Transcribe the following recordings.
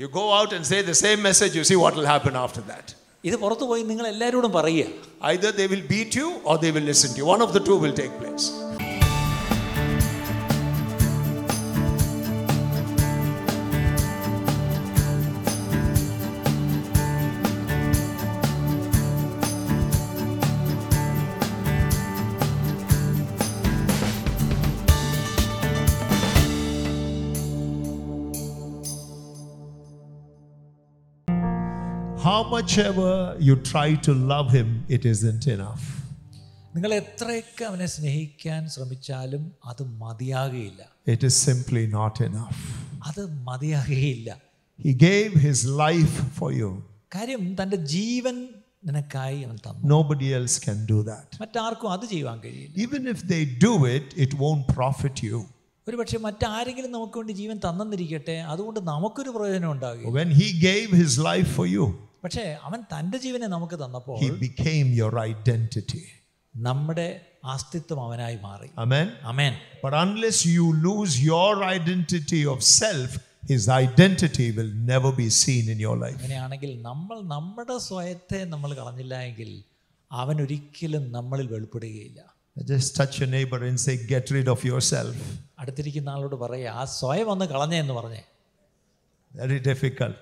You go out and say the same message, you see what will happen after that. ഇത് പുറത്തു പോയി നിങ്ങൾ എല്ലാവരോടും പറയുക Either they will beat you or they will listen to you. One of the two will take place. How much ever you try to love him, it isn't enough. നിങ്ങൾ എത്രയൊക്കെ അവനെ സ്നേഹിക്കാൻ ശ്രമിച്ചാലും അത് മതിയാകുകയില്ല It is simply not enough. അത് മതിയാകുകയില്ല He gave his life for you. കാര്യം തൻ്റെ ജീവൻ നിനക്കായി അവൻ തന്നു Nobody else can do that. മറ്റാർക്കും അത് ചെയ്യുവാൻ കഴിയില്ല Even if they do it, it won't profit you. ഒരു പക്ഷേ മറ്റാരെങ്കിലും നമുക്ക് വേണ്ടി ജീവൻ തന്നെന്നിരിക്കട്ടെ അതുകൊണ്ട് നമുക്കൊരു പ്രയോജനം ഉണ്ടാകുകയില്ല When he gave his life for you, പക്ഷേ അവൻ തന്റെ ജീവനെ നമുക്ക് തന്നപ്പോൾ he became your identity. നമ്മുടെ അസ്തിത്വം അവനായി മാറി Amen. Amen But unless you lose your identity of self, his identity will never be seen in your life. അങ്ങനെയാണെങ്കിൽ നമ്മൾ നമ്മുടെ സ്വയത്തെ നമ്മൾ കളഞ്ഞില്ല എങ്കിൽ അവൻ ഒരിക്കലും നമ്മളിൽ വെളിപ്പെടുകയില്ല Just touch your neighbor and say, Get rid of yourself. അടുത്തിരിക്കുന്ന ആളോട് പറയുക ആ സ്വയം ഒന്ന് കളഞ്ഞേ എന്ന് പറഞ്ഞേ Very difficult.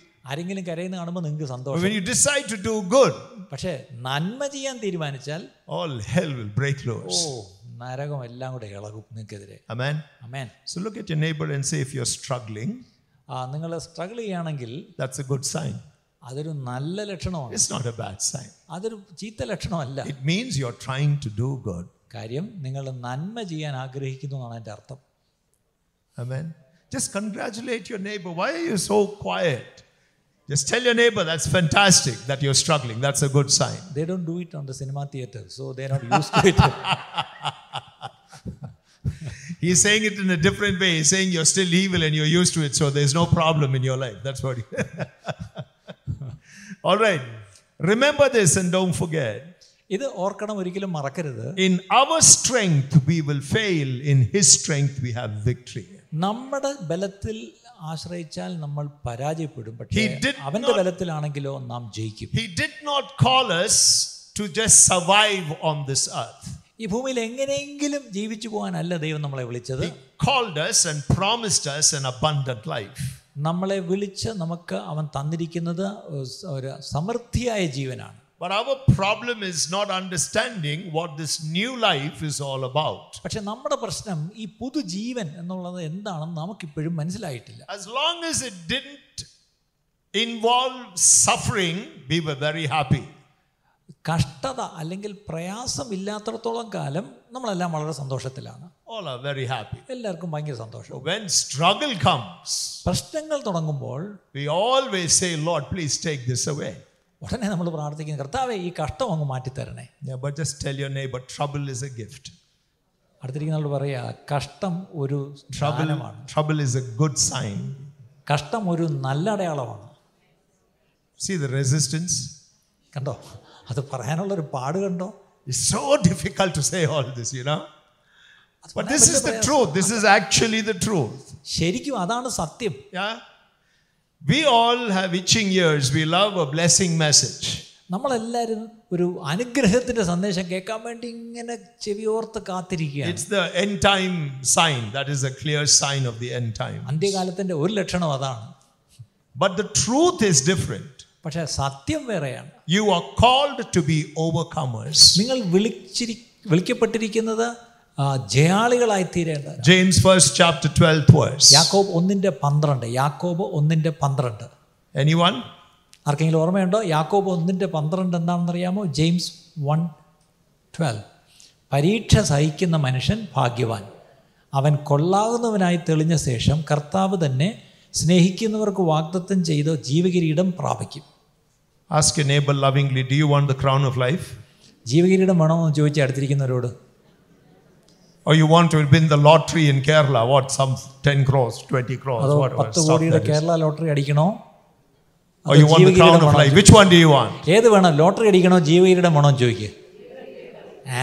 ആരെങ്കിലും കരയുന്ന കാണുമ്പോൾ നിങ്ങൾക്ക് But സന്തോഷം when you decide to do good, പക്ഷേ നന്മ ചെയ്യാൻ തീരുമാനിച്ചാൽ all hell will break oh loose. നരകം എല്ലാം കൂടെ ഇളകും നിങ്ങൾക്കെതിരെ Amen. Amen So look at your neighbor and say, if you're struggling, ആ നിങ്ങൾ സ്ട്രഗിൾ ചെയ്യുകയാണെങ്കിൽ that's a good sign. അതൊരു നല്ല ലക്ഷണമാണ് It's not a bad sign. അതൊരു ചീത്ത ലക്ഷണമല്ല It means you're trying to do good. കാര്യം നിങ്ങൾ നന്മ ചെയ്യാൻ ആഗ്രഹിക്കുന്നു എന്നാണ് എൻ്റെ അർത്ഥം Amen. Just congratulate your neighbor. Why are you so quiet? Just tell your neighbor that's fantastic that you're struggling. That's a good sign. They don't do it on the cinema theatre so they not use to it He's saying it in a different way. He's saying you're still evil and you're used to it, so there's no problem in your life. That's what he. All right. Remember this and don't forget. ഇത് ഓർക്കണം ഒരിക്കലും മറക്കരുത് In our strength, we will fail. In His strength, we have victory. നമ്മുടെ ബലത്തിൽ ആശ്രയിച്ചാൽ നമ്മൾ പരാജയപ്പെടും. പക്ഷേ അവന്റെ ബലത്തിലാണെങ്കിലോ നാം ജയിക്കും. He did not call us to just survive on this earth ഈ ഭൂമിയിൽ എങ്ങനെയെങ്കിലും ജീവിച്ചു പോകാനല്ല ദൈവം നമ്മളെ വിളിച്ചത്. He called us and promised us an abundant life. നമ്മളെ വിളിച്ച് നമുക്ക് അവൻ തന്നിരിക്കുന്നത് ഒരു സമൃദ്ധിയായ ജീവനാണ്. But our problem is not understanding what this new life is all about. പക്ഷെ നമ്മുടെ പ്രശ്നം ഈ പുതുജീവൻ എന്നുള്ളത് എന്താണെന്ന് നമുക്കിപ്പോഴും മനസ്സിലായിട്ടില്ല As long as it didn't involve suffering, we were very happy. കഷ്ടത അല്ലെങ്കിൽ പ്രയാസമില്ലാത്തടത്തോളം കാലം നമ്മളെല്ലാം വളരെ സന്തോഷത്തിലാണ് All are very happy. എല്ലാവർക്കും ഭയങ്കര സന്തോഷം But when struggle comes, പ്രശ്നങ്ങൾ തുടങ്ങുമ്പോൾ we always say, Lord, please take this away. ഉടനെ നമ്മൾ പ്രാർത്ഥിക്കുന്നു കർത്താവെ ഈ കഷ്ടം അങ്ങ് മാറ്റിത്തരണേ Yeah, but just tell your neighbor, trouble is a gift. അടുത്തിരിക്കുന്നവരോട് പറയാ കഷ്ടം ഒരു trouble is a good sign. കഷ്ടം ഒരു നല്ല അടയാളമാണ് See the resistance? കണ്ടോ അത് പറയാനുള്ള ഒരു പാട് കണ്ടോ It's so difficult to say all this, you know. അത് But പറയാൻ this is വലിയ the പ്രയാസം. truth. This is actually the truth. ശരിക്കും അതാണ് സത്യം. We all have itching ears. We love a blessing message. നമ്മളെല്ലാവരും ഒരു അനുഗ്രഹത്തിന്റെ സന്ദേശം കേൾക്കാൻ വേണ്ടി ഇങ്ങനെ ചെവിയോർത്ത് കാത്തിരിക്കുകയാണ് It's the end time sign. That is a clear sign of the end time. അന്ത്യകാലത്തിന്റെ ഒരു ലക്ഷണം അതാണ് But the truth is different. പക്ഷെ സത്യം വേറെയാണ് You are called to be overcomers. നിങ്ങൾ വിളിച്ചിരി വിളിക്കപ്പെട്ടിരിക്കുന്നത് ആ, ജയാളികളായി തീരേണ്ട James first chapter 12th verse. യാക്കോബ് ഒന്നിന്റെ പന്ത്രണ്ട്. യാക്കോബ് ഒന്നിന്റെ പന്ത്രണ്ട്. Anyone? ആർക്കെങ്കിലും ഓർമ്മയുണ്ടോ? യാക്കോബ് ഒന്നിന്റെ പന്ത്രണ്ട് എന്താണെന്നറിയാമോ? James one twelve. പരീക്ഷ സഹിക്കുന്ന മനുഷ്യൻ ഭാഗ്യവാൻ. അവൻ കൊള്ളാവുന്നവനായി തെളിഞ്ഞ ശേഷം കർത്താവ് തന്നെ സ്നേഹിക്കുന്നവർക്ക് വാഗ്ദത്തം ചെയ്ത ജീവകിരീടം പ്രാപിക്കും. Ask a neighbour lovingly do you want the crown of life ജീവകിരീടം വേണമെന്ന് ചോദിച്ചു അടുത്തിരിക്കുന്നവരോട് Or you want to win the lottery in Kerala, what, some 10 crores, 20 crores, അതോ whatever. പത്ത് stuff കോടിയുടെ that is. Kerala lottery അടിക്കണോ Or you want the crown of life. Which one do you want? ഏത് വേണം lottery അടിക്കണോ ജീവകിരീടം വേണോ എന്ന് ചോദിക്കുക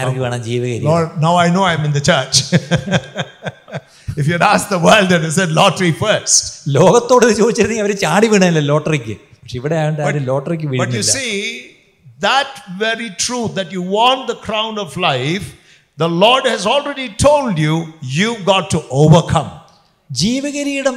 ആർക്ക് വേണം ജീവകിരീടം Lord, now I know I'm in the church. if you'd asked the world, they'd have said lottery first. ലോകത്തോട് ഇത് ചോദിച്ചിരുന്നെങ്കിൽ അവർ ചാടി വീണല്ലേ ലോട്ടറിക്ക് പക്ഷെ ഇവിടെ ആയതുകൊണ്ട് ആരും ലോട്ടറിക്ക് But you വീഴുന്നില്ല see, that very truth that you want the crown of life, the Lord has already told you, you've got to overcome. ജീവകിരീടം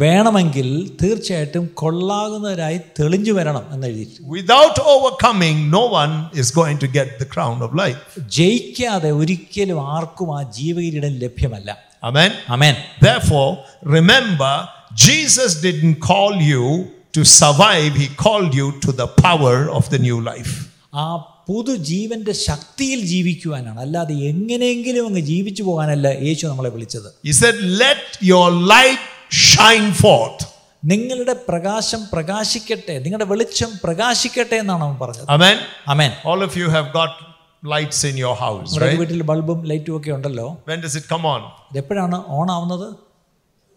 വേണമെങ്കിൽ തീർച്ചയായിട്ടും കൊള്ളാകുന്നവരായി തെളിഞ്ഞു വരണം എന്ന് എഴുതിയിട്ടുണ്ട് Without overcoming, no one is going to get the crown of life. ജയിക്കാതെ ഒരിക്കലും ആർക്കും ആ ജീവകിരീടം ലഭ്യമല്ല Amen. Amen Therefore, remember, Jesus didn't call you to survive, He called you to the power of the new life. ആ പുതുജീവന്റെ ശക്തിയിൽ ജീവിക്കുവാനാണ് അല്ലാതെ എങ്ങനെയെങ്കിലും അങ്ങ് ജീവിച്ചു പോകാനല്ല യേശു നമ്മളെ വിളിച്ചത് Let your light shine forth. നിങ്ങളുടെ പ്രകാശം പ്രകാശിക്കട്ടെ നിങ്ങളുടെ വെളിച്ചം പ്രകാശിക്കട്ടെ എന്നാണ് അവൻ പറഞ്ഞത് Amen. Amen All of you have got lights in your house, right? വീട്ടിൽ ബൾബും ലൈറ്റും ഒക്കെ ഉണ്ടല്ലോ When does it come on? എപ്പോഴാണ് ഓൺ ആവുന്നത്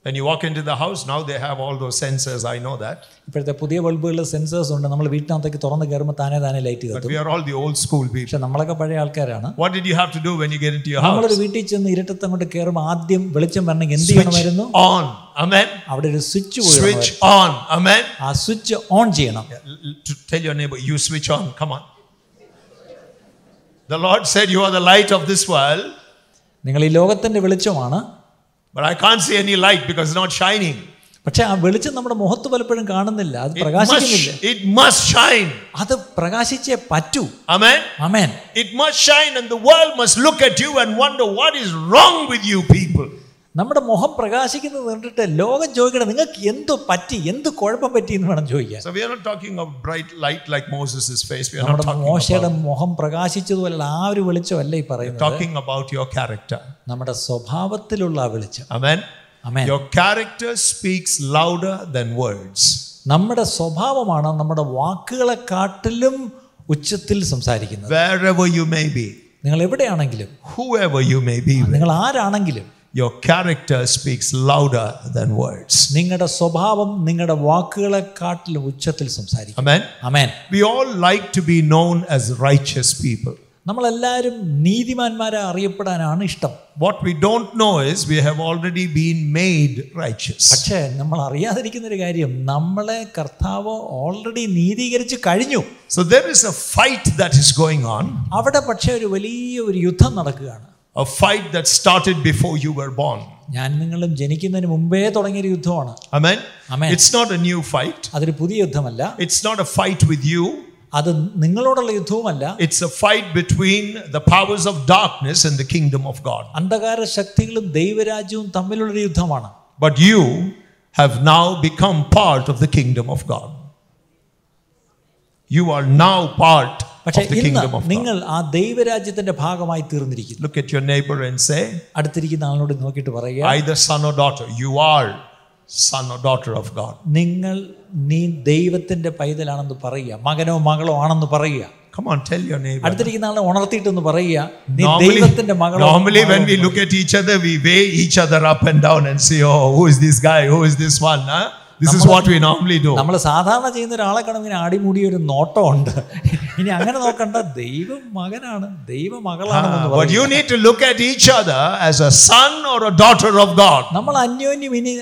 When you walk into the house, now they have all those sensors, I know that. ഇപ്പോഴത്തെ പുതിയ ബൾബുകളിൽ sensors ഉണ്ട് നമ്മൾ വീട്ടിനകത്തേക്ക് തുറന്ന് കയറുമ്പോൾ താനേ താനേ ലൈറ്റ് But കത്തും we are all the old school people. പക്ഷെ നമ്മളൊക്കെ പഴയ ആൾക്കാരാണ് What did you have to do when you get into your house? നമ്മളൊരു വീട്ടിൽ ചെന്ന് ഇരുട്ടത്ത് അങ്ങോട്ട് കയറുമ്പോൾ ആദ്യം വെളിച്ചം വരണമെങ്കിൽ എന്ത് ചെയ്യണമായിരുന്നു On. Amen. അവിടെ ഒരു സ്വിച്ച് പോയി Switch on. Amen. ആ സ്വിച്ച് ഓൺ ചെയ്യണം Yeah, l- l- To tell your neighbor, you switch on. Come on. The Lord said, You are the light of this world, നിങ്ങൾ ഈ ലോകത്തിൻ്റെ വെളിച്ചമാണ് but I can't see any light because it's not shining. പക്ഷെ ആ വെളിച്ചം നമ്മുടെ മുഖത്ത് പലപ്പോഴും കാണുന്നില്ല അത് It പ്രകാശിക്കുന്നില്ല must, it must shine. അത് പ്രകാശിച്ചേ പറ്റൂ Amen. Amen It must shine, and the world must look at you and wonder what is wrong with you people. നമ്മുടെ മുഖം പ്രകാശിക്കുന്നത് കണ്ടിട്ട് ലോകം ചോദിക്കണം നിങ്ങൾക്ക് എന്ത് പറ്റി? എന്ത് കുഴപ്പം പറ്റി? എന്ന് വേണം ചോദിക്കാൻ. So we are not talking of bright light like Moses' face. We are not നമ്മുടെ talking മോശയുടെ about, മുഖം പ്രകാശിച്ചതുപോലെ ആ ഒരു വെളിച്ചമല്ല ഈ പറയുന്നത്? talking about your character. നമ്മുടെ സ്വഭാവത്തിലുള്ള ആ വെളിച്ചം. ആമേൻ ആമേൻ Your character speaks louder than words. നമ്മുടെ സ്വഭാവമാണ് നമ്മുടെ വാക്കുകളെക്കാട്ടിലും ഉച്ചത്തിൽ സംസാരിക്കുന്നത്. Wherever you may be, നിങ്ങൾ എവിടെയാണെങ്കിലും whoever you may be with, നിങ്ങൾ ആരാണെങ്കിലും your character speaks louder than words. നിങ്ങളുടെ സ്വഭാവം നിങ്ങളുടെ വാക്കുകളെക്കാട്ടിലും ഉച്ചത്തിൽ സംസാരിക്കും Amen. Amen We all like to be known as righteous people. നമ്മളെല്ലാവരും നീതിമാന്മാരെ അറിയപ്പെടാനാണ് ഇഷ്ടം What we don't know is we have already been made righteous. പക്ഷേ നമ്മൾ അറിയാതിരിക്കുന്ന ഒരു കാര്യം നമ്മളെ കർത്താവ് ഓൾറെഡി നീതീകരിച്ച് കഴിഞ്ഞു So there is a fight that is going on, അവിടെ പക്ഷേ ഒരു വലിയ ഒരു യുദ്ധം നടക്കുകയാണ് a fight that started before you were born. ഞാൻ നിങ്ങളും ജനിക്കുന്നതിന് മുമ്പേ തുടങ്ങിയൊരു യുദ്ധമാണ് Amen. Amen. It's not a new fight. അതൊരു പുതിയ യുദ്ധമല്ല It's not a fight with you. അത് നിങ്ങളോടുള്ള യുദ്ധവുമല്ല It's a fight between the powers of darkness and the kingdom of God. അന്ധകാര ശക്തികളും ദൈവരാജ്യവും തമ്മിലുള്ളൊരു യുദ്ധമാണ് But you have now become part of the kingdom of God. You are now part പക്ഷേ നിങ്ങൾ ആ ദൈവരാജ്യത്തിന്റെ ഭാഗമായി തീർന്നിരിക്കുന്നു. Look at your and say അടുത്തിരിക്കുന്ന ആളോട് നോക്കിയിട്ട് പറയുക either son or daughter you are son or daughter of God നിങ്ങൾ നീ ദൈവത്തിന്റെ പൈതലാണെന്ന് പറയുക മകനോ മകളോ ആണെന്ന് പറയുക. Come on, tell your neighbor. അടുത്തിരിക്കുന്ന ആളെ ഉണർത്തിയിട്ട് പറയുക നീ ദൈവത്തിന്റെ മകളാണ് normally when we look at each other we weigh each other up and down and say oh who is this guy? Who is this? This is what we normally do. നമ്മൾ സാധാരണ ചെയ്യുന്ന ഒരാളെ കാണും ഇങ്ങനെ അടിമുടിയ ഒരു നോട്ടമുണ്ട് ഇനി അങ്ങനെ നോക്കണ്ട ദൈവം മകനാണ് ദൈവ മകളാണെന്ന് Ah, but you need to look at each other as a son or a daughter of God. നമ്മൾ അന്യോന്യം ഇനി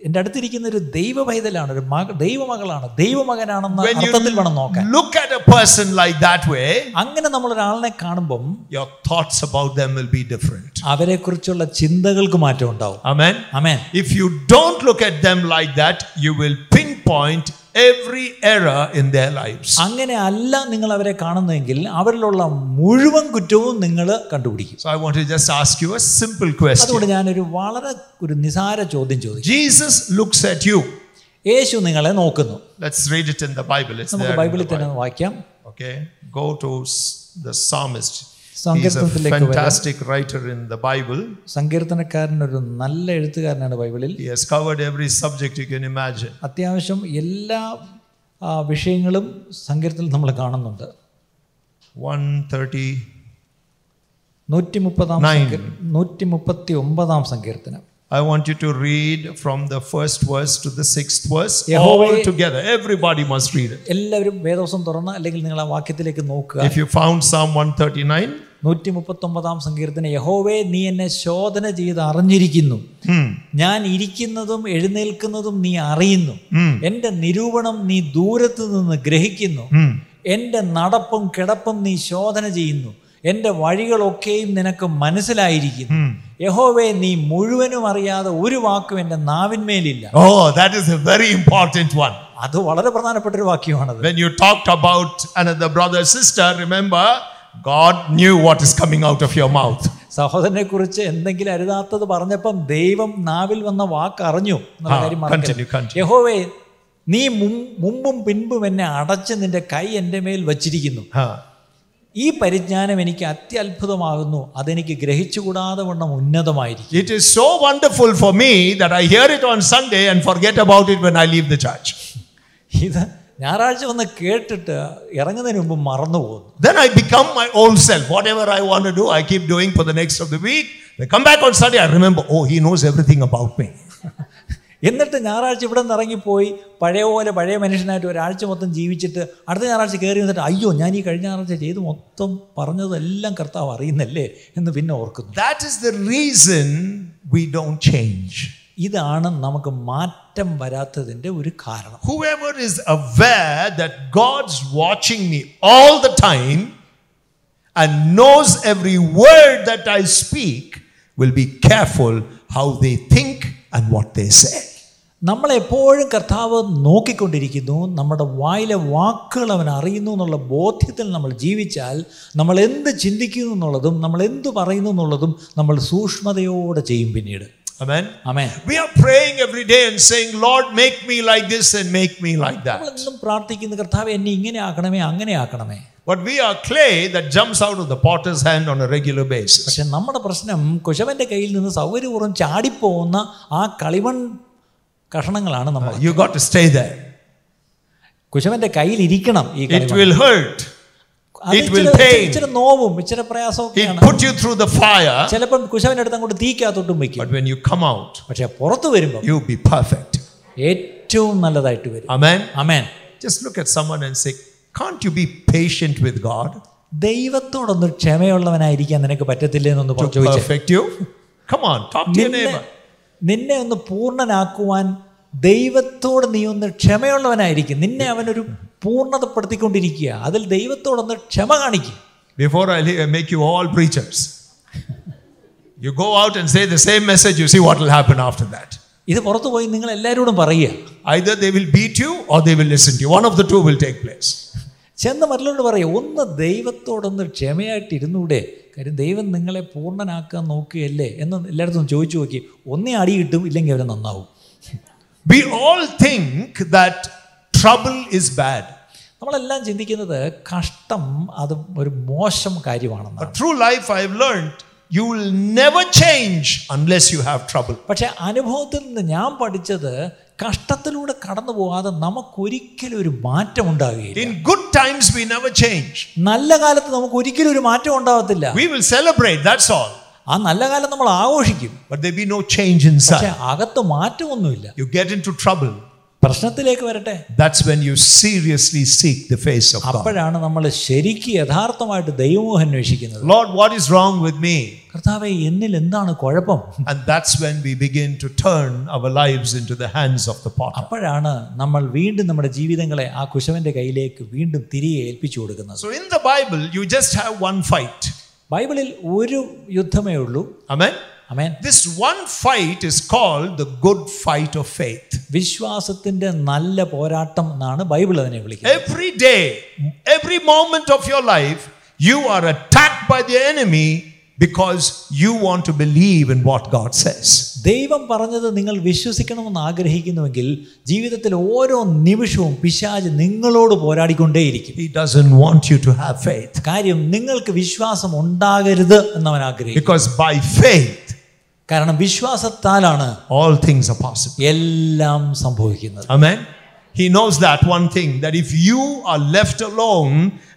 എന്റെ അടുത്തിരിക്കുന്ന ഒരു ദൈവ പൈതലാണ് ഒരു മക ദൈവമകളാണ് ദൈവമകനാണെന്ന് അർത്ഥത്തിൽ വേണം നോക്കാൻ. Look at a person like that way അങ്ങനെ നമ്മൾ ഒരാളെ കാണുമ്പം your thoughts about them will be different അവരെക്കുറിച്ചുള്ള ചിന്തകൾക്ക് മാറ്റം ഉണ്ടാവും. ആമേൻ ആമേൻ if you don't look at them like that you will pinpoint every error in their lives. അങ്ങനെ അല്ല നിങ്ങൾ അവരെ കാണുന്നതെങ്കിൽ അവരിലുള്ള മുഴുവൻ കുറ്റവും നിങ്ങൾ കണ്ടുപിടിക്കും So I want to just ask you a simple question. അതുകൊണ്ട് ഞാൻ ഒരു വളരെ ഒരു നിസാര ചോദ്യം ചോദിക്കും Jesus looks at you. യേശു നിങ്ങളെ നോക്കുന്നു Let's read it in the Bible. It's നമുക്ക് ബൈബിളിൽ തന്നെ വായിക്കാം Okay. Go to s- the fantastic writer in the Bible. സങ്കീർത്തനക്കാരൻ ഒരു നല്ല എഴുത്തുകാരനാണ് ബൈബിളിൽ has covered every subject you can imagine. അത്യാവശ്യം എല്ലാ വിഷയങ്ങളും സങ്കീർത്തനത്തിൽ നമ്മൾ കാണുന്നുണ്ട് 130. നൂറ്റി മുപ്പതാം. നൂറ്റി മുപ്പത്തി ഒമ്പതാം സങ്കീർത്തനം I want you to read from the first verse to the sixth verse. All together. Everybody must read it. എല്ലാവരും വേദവസം തുറന്ന് അല്ലെങ്കിൽ നിങ്ങൾ ആ വാക്യത്തിലേക്ക് നോക്കുക If you found Psalm 139, നൂറ്റി മുപ്പത്തി ഒമ്പതാം സങ്കീർത്തനം യഹോവേ നീ എന്നെ ശോധന ചെയ്ത് അറിഞ്ഞിരിക്കുന്നു. ഞാൻ ഇരിക്കുന്നതും എഴുന്നേൽക്കുന്നതും നീ അറിയുന്നു. എന്റെ നിരൂപണം നീ ദൂരത്തു നിന്ന് ഗ്രഹിക്കുന്നു. എന്റെ എന്റെ നടപ്പും കിടപ്പും നീ ശോധന ചെയ്യുന്നു. എന്റെ വഴികളൊക്കെയും നിനക്ക് മനസ്സിലായിരിക്കുന്നു. യഹോവേ നീ മുഴുവനും അറിയാതെ ഒരു വാക്കും എന്റെ നാവിന്മേലില്ല. ഓ that is a very important one അത് വളരെ പ്രധാനപ്പെട്ട ഒരു വാക്യമാണ് When you talked about another brother sister, remember, God knew what is coming out of your mouth സഹോദരനെ കുറിച്ച് എന്തെങ്കിലും അരുതാത്തത് പറഞ്ഞപ്പം ദൈവം നാവിൽ വന്ന വാക്ക് അറിഞ്ഞു. യഹോവേ നീ മുമ്പും പിൻപും എന്നെ അടച്ച് നിന്റെ കൈ എന്റെ മേൽ വച്ചിരിക്കുന്നു. ഈ പരിജ്ഞാനം എനിക്ക് അത്യത്ഭുതമാകുന്നു അതെനിക്ക് ഗ്രഹിച്ചുകൂടാതെ വണ്ണം ഉന്നതമായിരിക്കും it is so wonderful for me that I hear it on Sunday and forget about it when I leave the church. ഇത് ഞായറാഴ്ച വന്ന് കേട്ടിട്ട് ഇറങ്ങുന്നതിന് മുമ്പ് മറന്നു പോകുന്നു Then I become my old self. Whatever I want to do, I keep doing for the next of the week. I come back on Sunday, I remember, oh, he knows everything about me. എന്നിട്ട് ഞായറാഴ്ച ഇവിടെ നിന്ന് ഇറങ്ങിപ്പോയി പഴയ പോലെ പഴയ മനുഷ്യനായിട്ട് ഒരാഴ്ച മൊത്തം ജീവിച്ചിട്ട് അടുത്ത ഞായറാഴ്ച കയറി വന്നിട്ട് അയ്യോ ഞാൻ ഈ കഴിഞ്ഞ ഞായറാഴ്ച ചെയ്ത് മൊത്തം പറഞ്ഞതെല്ലാം കർത്താവ് അറിയുന്നല്ലേ എന്ന് പിന്നെ ഓർക്കുന്നു that is the reason we don't change. ഇതാണ് നമുക്ക് മാറ്റം വരാത്തതിന്റെ ഒരു കാരണം. Whoever is aware that God's watching me all the time and knows every word that I speak will be careful how they think and what they say. നമ്മളെപ്പോഴും കർത്താവ് നോക്കിക്കൊണ്ടിരിക്കുന്നു. നമ്മുടെ വായിലെ വാക്കുകൾ അവൻ അറിയുന്നു എന്നുള്ള ബോധ്യത്തിൽ നമ്മൾ ജീവിച്ചാൽ നമ്മൾ എന്ത് ചിന്തിക്കുന്നു എന്നുള്ളതും നമ്മൾ എന്ത് പറയുന്നു എന്നുള്ളതും നമ്മൾ സൂക്ഷ്മതയോടെ ചെയ്യും പിന്നീട്. Amen. Amen We are praying every day and saying, Lord, make me like this and make me like that. നമ്മളെന്നും പ്രാർത്ഥിക്കുന്ന കർത്താവ് എന്നെ ഇങ്ങനെ ആക്കണമേ അങ്ങനെ ആക്കണമേ But we are clay that jumps out of the potter's hand on a regular basis. പക്ഷെ നമ്മുടെ പ്രശ്നം കുശവന്റെ കയ്യിൽ നിന്ന് സൗകര്യപൂർവ്വം ചാടിപ്പോകുന്ന ആ കളിമൺ കഷണങ്ങളാണ് നമ്മൾ You got to stay there. കുശവന്റെ കയ്യിൽ ഇരിക്കണം ഈ It കളിമൺ will hurt. അത് it will ഇച്ചിരി- pain. ഇച്ചിരി നോവും ഇച്ചിരി It പ്രയാസമൊക്കെയാണ് put you through the fire. ചിലപ്പം കുശവന്റെ അടുത്ത് അങ്ങോട്ട് തീക്കകത്തോട്ടും വെക്കും But when you come out, പക്ഷെ പുറത്തു വരുമ്പോൾ you'll be perfect. ഏറ്റവും നല്ലതായിട്ട് വരും Amen. Amen Just look at someone and say, Can't you be patient with God ദൈവത്തോടൊന്ന് ക്ഷമയുള്ളവനായിരിക്കാൻ നിനക്ക് പറ്റത്തില്ലേ എന്നൊന്ന് to ചോദിച്ചു perfect you? Come on, talk to your നിന്നെ neighbor. നിന്നെ ഒന്ന് പൂർണ്ണനാക്കുവാൻ ദൈവത്തോട് നീ ഒന്ന് ക്ഷമയുള്ളവനായിരിക്കും നിന്നെ അവനൊരു പൂർണതപ്പെടുത്തിക്കൊണ്ടിരിക്കുക. അതിൽ ദൈവത്തോടൊന്ന് ക്ഷമ കാണിക്കുക before I make you all preachers you go out and say the same message you see what will happen after that ഇത് പുറത്തു പോയി നിങ്ങൾ എല്ലാവരോടും പറയുക. Either they will beat you or they will listen you one of the two will take place ചെന്ന് മറ്റുള്ള പറയുക ഒന്ന് ദൈവത്തോടൊന്ന് ക്ഷമയായിട്ടിരുന്നൂടെ. കാര്യം ദൈവം നിങ്ങളെ പൂർണനാക്കാൻ നോക്കുകയല്ലേ? എന്ന് എല്ലായിടത്തും ചോദിച്ചു നോക്കി. ഒന്നേ അടി കിട്ടും ഇല്ലെങ്കിൽ അവരെ നന്നാവും. We all think that trouble is bad നമ്മളെല്ലാം ചിന്തിക്കുന്നത് കഷ്ടം അത് ഒരു മോശം കാര്യമാണെന്ന് But through life, I've learned you will never change unless you have trouble. പക്ഷെ അനുഭവത്തിൽ നിന്ന് ഞാൻ പഠിച്ചത് കഷ്ടത്തിലൂടെ കടന്നു പോകാതെ നമുക്കൊരിക്കലും ഒരു മാറ്റം ഉണ്ടാകുകയില്ല In good times, we never change. നല്ല കാലത്ത് നമുക്ക് ഒരിക്കലും ഒരു മാറ്റം ഉണ്ടാകത്തില്ല We will celebrate, that's all. ആ നല്ല കാലം നമ്മൾ ആഘോഷിക്കും But there be no change പക്ഷെ inside. അകത്ത് മാറ്റമൊന്നുമില്ല You get into trouble. പ്രശ്നത്തിലേക്ക് വരട്ടെ That's when you seriously seek the face of God. അപ്പോഴാണ് നമ്മൾ ശരിക്ക് യഥാർത്ഥമായിട്ട് ദൈവമോഹം അന്വേഷിക്കുന്നത് Lord, what is wrong with me? കർത്താവെ എന്നിൽ എന്താണ് കുഴപ്പം And that's when we begin to turn our lives into the hands of the potter. അപ്പോഴാണ് നമ്മൾ വീണ്ടും നമ്മുടെ ജീവിതങ്ങളെ ആ കുശവന്റെ കയ്യിലേക്ക് വീണ്ടും തിരികെ ഏൽപ്പിച്ചു കൊടുക്കുന്നത് So in the Bible, you just have one fight. ബൈബിളിൽ ഒരു യുദ്ധമേ ഉള്ളൂ Amen? Amen This one fight is called the good fight of faith. വിശ്വാസത്തിന്റെ നല്ല പോരാട്ടം എന്നാണ് ബൈബിൾ അതിനെ വിളിക്കുന്നത് Every day, every moment of your life, you are attacked by the enemy because you want to believe in what God says. ദൈവം പറഞ്ഞത് നിങ്ങൾ വിശ്വസിക്കണമെന്ന് ആഗ്രഹിക്കുന്നുവെങ്കിൽ ജീവിതത്തിൽ ഓരോ നിമിഷവും പിശാജ് നിങ്ങളോട് പോരാടിക്കൊണ്ടേയിരിക്കും He doesn't want you to have faith കാര്യം നിങ്ങൾക്ക് വിശ്വാസം ഉണ്ടാകരുത് എന്നവൻ ആഗ്രഹിക്കും because by faith, കാരണം വിശ്വാസത്താലാണ് all things are possible. എല്ലാം സംഭവിക്കുന്നത് Amen. he knows that one thing that if you are left alone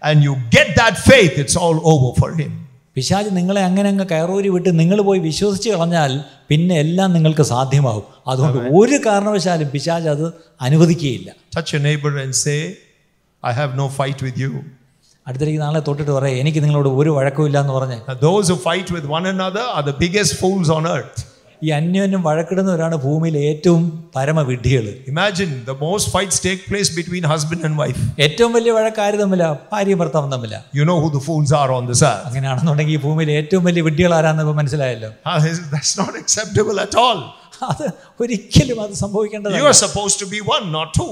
and you get that faith, it's all over for him. പിശാജ് നിങ്ങളെ അങ്ങനെ അങ്ങ് കയറൂരി വിട്ട് നിങ്ങൾ പോയി വിശ്വസിച്ച് കളഞ്ഞാൽ പിന്നെ എല്ലാം നിങ്ങൾക്ക് സാധ്യമാവും അതുകൊണ്ട് ഒരു കാരണവശാലും പിശാജ് അത് അനുവദിക്കുകയില്ല Touch your neighbor and say, I have no fight with you. അടുത്തേക്ക് നാളെ തൊട്ടിട്ട് പറയാം എനിക്ക് നിങ്ങളോട് ഒരു വഴക്കവും ഇല്ല എന്ന് പറഞ്ഞ് fight with one are the biggest fools on earth ഈ അന്യോന്യം വഴക്കിടുന്നവരാണ് ഭൂമിയിൽ ഏറ്റവും പരമവിഡ്ഢികൾ. Imagine the most fights take place between husband and wife ഏറ്റവും വലിയ വഴക്ക് ആരും തമ്മില ഭാര്യ ഭർത്താവും തമ്മില. You know who the fools are on the are അങ്ങനെയാണെന്നുണ്ടെങ്കിൽ ഈ ഭൂമിയിൽ ഏറ്റവും വലിയ വിഡ്ഢികൾ ആരാന്ന് ഇപ്പോൾ മനസ്സിലായല്ലോ that's not acceptable at all അത് ഒരിക്കലും അത് സംഭവിക്കേണ്ടത് you are supposed to be one not to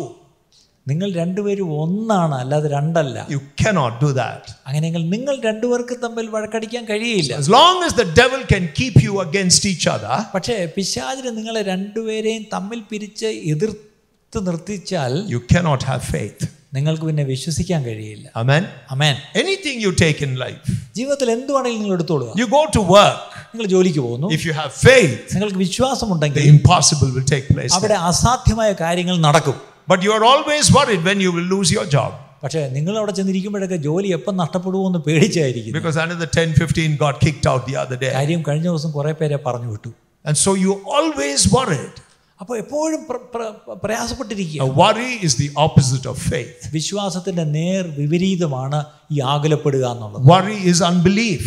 നിങ്ങൾ രണ്ടുപേരും ഒന്നാണ് അല്ലാതെ രണ്ടല്ല. യു കനോട്ട് ഡു ദാറ്റ് അങ്ങനെയെങ്കിൽ നിങ്ങൾ രണ്ടുപേർക്ക് തമ്മിൽ വഴക്കടിക്കാൻ കഴിയില്ല. As long as the devil can keep you against each other, പക്ഷേ പിശാചിന് നിങ്ങളെ രണ്ടുപേരെയും തമ്മിൽ പിരിച്ച് എതിർത്ത് നിർത്തിച്ചാൽ you cannot ഹാവ് ഫെയ്ത്ത് നിങ്ങൾക്ക് പിന്നെ വിശ്വസിക്കാൻ കഴിയില്ല. ആമേൻ അമേൻ Anything you take in life ജീവിതത്തിൽ എന്തുവാണെങ്കിലും നിങ്ങൾ എടുത്തോളുക. യു ഗോ ടു വർക്ക് നിങ്ങൾ ജോലിക്ക് പോകുന്നു. ഇഫ് യു ഹാവ് ഫെയ്ത്ത് നിങ്ങൾക്ക് വിശ്വാസം ഉണ്ടെങ്കിൽ ഇംപോസിബിൾ വിൽ ടേക്ക് പ്ലേസ് അവിടെ അസാധ്യമായ കാര്യങ്ങൾ നടക്കും. But you are always worried when you will lose your job പക്ഷേ നിങ്ങൾ അവിടെ ചെന്നിരിക്കുമ്പോഴൊക്കെ ജോലി എപ്പം നഷ്ടപ്പെടുമോ എന്ന് പേടിച്ചായിരിക്കും because another 10 15 got kicked out the other day. കാര്യം കഴിഞ്ഞ ദിവസം കുറേ പേരെ പറഞ്ഞു വിട്ടു And so you always worried. അപ്പോൾ എപ്പോഴും പ്ര- പ്ര- പ്രയാസപ്പെട്ടിരിക്കുക A worry is the opposite of faith. വിശ്വാസത്തിന്റെ നേർ വിപരീതമാണ് ഈ ആകുലപ്പെടുക എന്നുള്ളത് Worry is unbelief.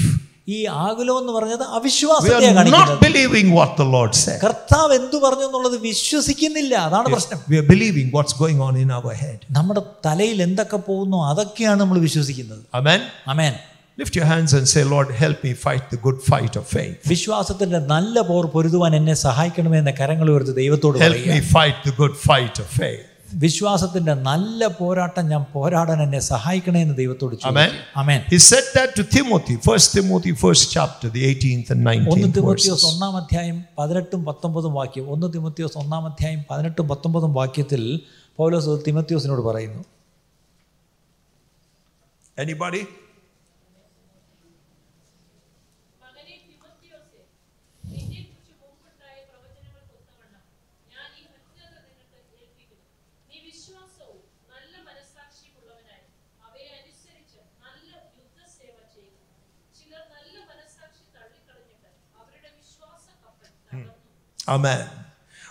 ഈ ആകുലം എന്ന് പറഞ്ഞത് We അവിശ്വാസത്തെ are കാണിക്കുന്നത് not believing what the Lord said. കർത്താവ് എന്തു പറഞ്ഞു എന്നുള്ളത് വിശ്വസിക്കുന്നില്ല അതാണ് പ്രശ്നം We are believing what's going on in our head. നമ്മുടെ തലയിൽ എന്തൊക്കെ പോകുന്നു അതൊക്കെയാണ് നമ്മൾ വിശ്വസിക്കുന്നത് Amen. Amen Lift your hands and say, Lord, help me fight the good fight of faith. വിശ്വാസത്തിന്റെ നല്ല പോർ പൊരുതുവാൻ എന്നെ സഹായിക്കണമേ എന്ന കരങ്ങൾ ഉയർത്തി ദൈവത്തോട് Help പറയുക me fight the good fight of faith. വിശ്വാസത്തിന്റെ നല്ല പോരാട്ടം ഞാൻ പോരാടാൻ എന്നെ സഹായിക്കണേ എന്ന് ദൈവത്തോട് Amen. Amen he said that to Timothy First Timothy, first chapter the 18th and ഒന്ന് 19th തിമോത്തിയോസ് verses. ഒന്നാം അധ്യായം പതിനെട്ടും പത്തൊമ്പതും വാക്യം ഒന്ന് തിമോത്തിയോസ് ഒന്നാം അധ്യായം പതിനെട്ടും പത്തൊമ്പതും വാക്യത്തിൽ പൗലോസ് തിമോത്തിയോസിനോട് പറയുന്നു Anybody? Amen.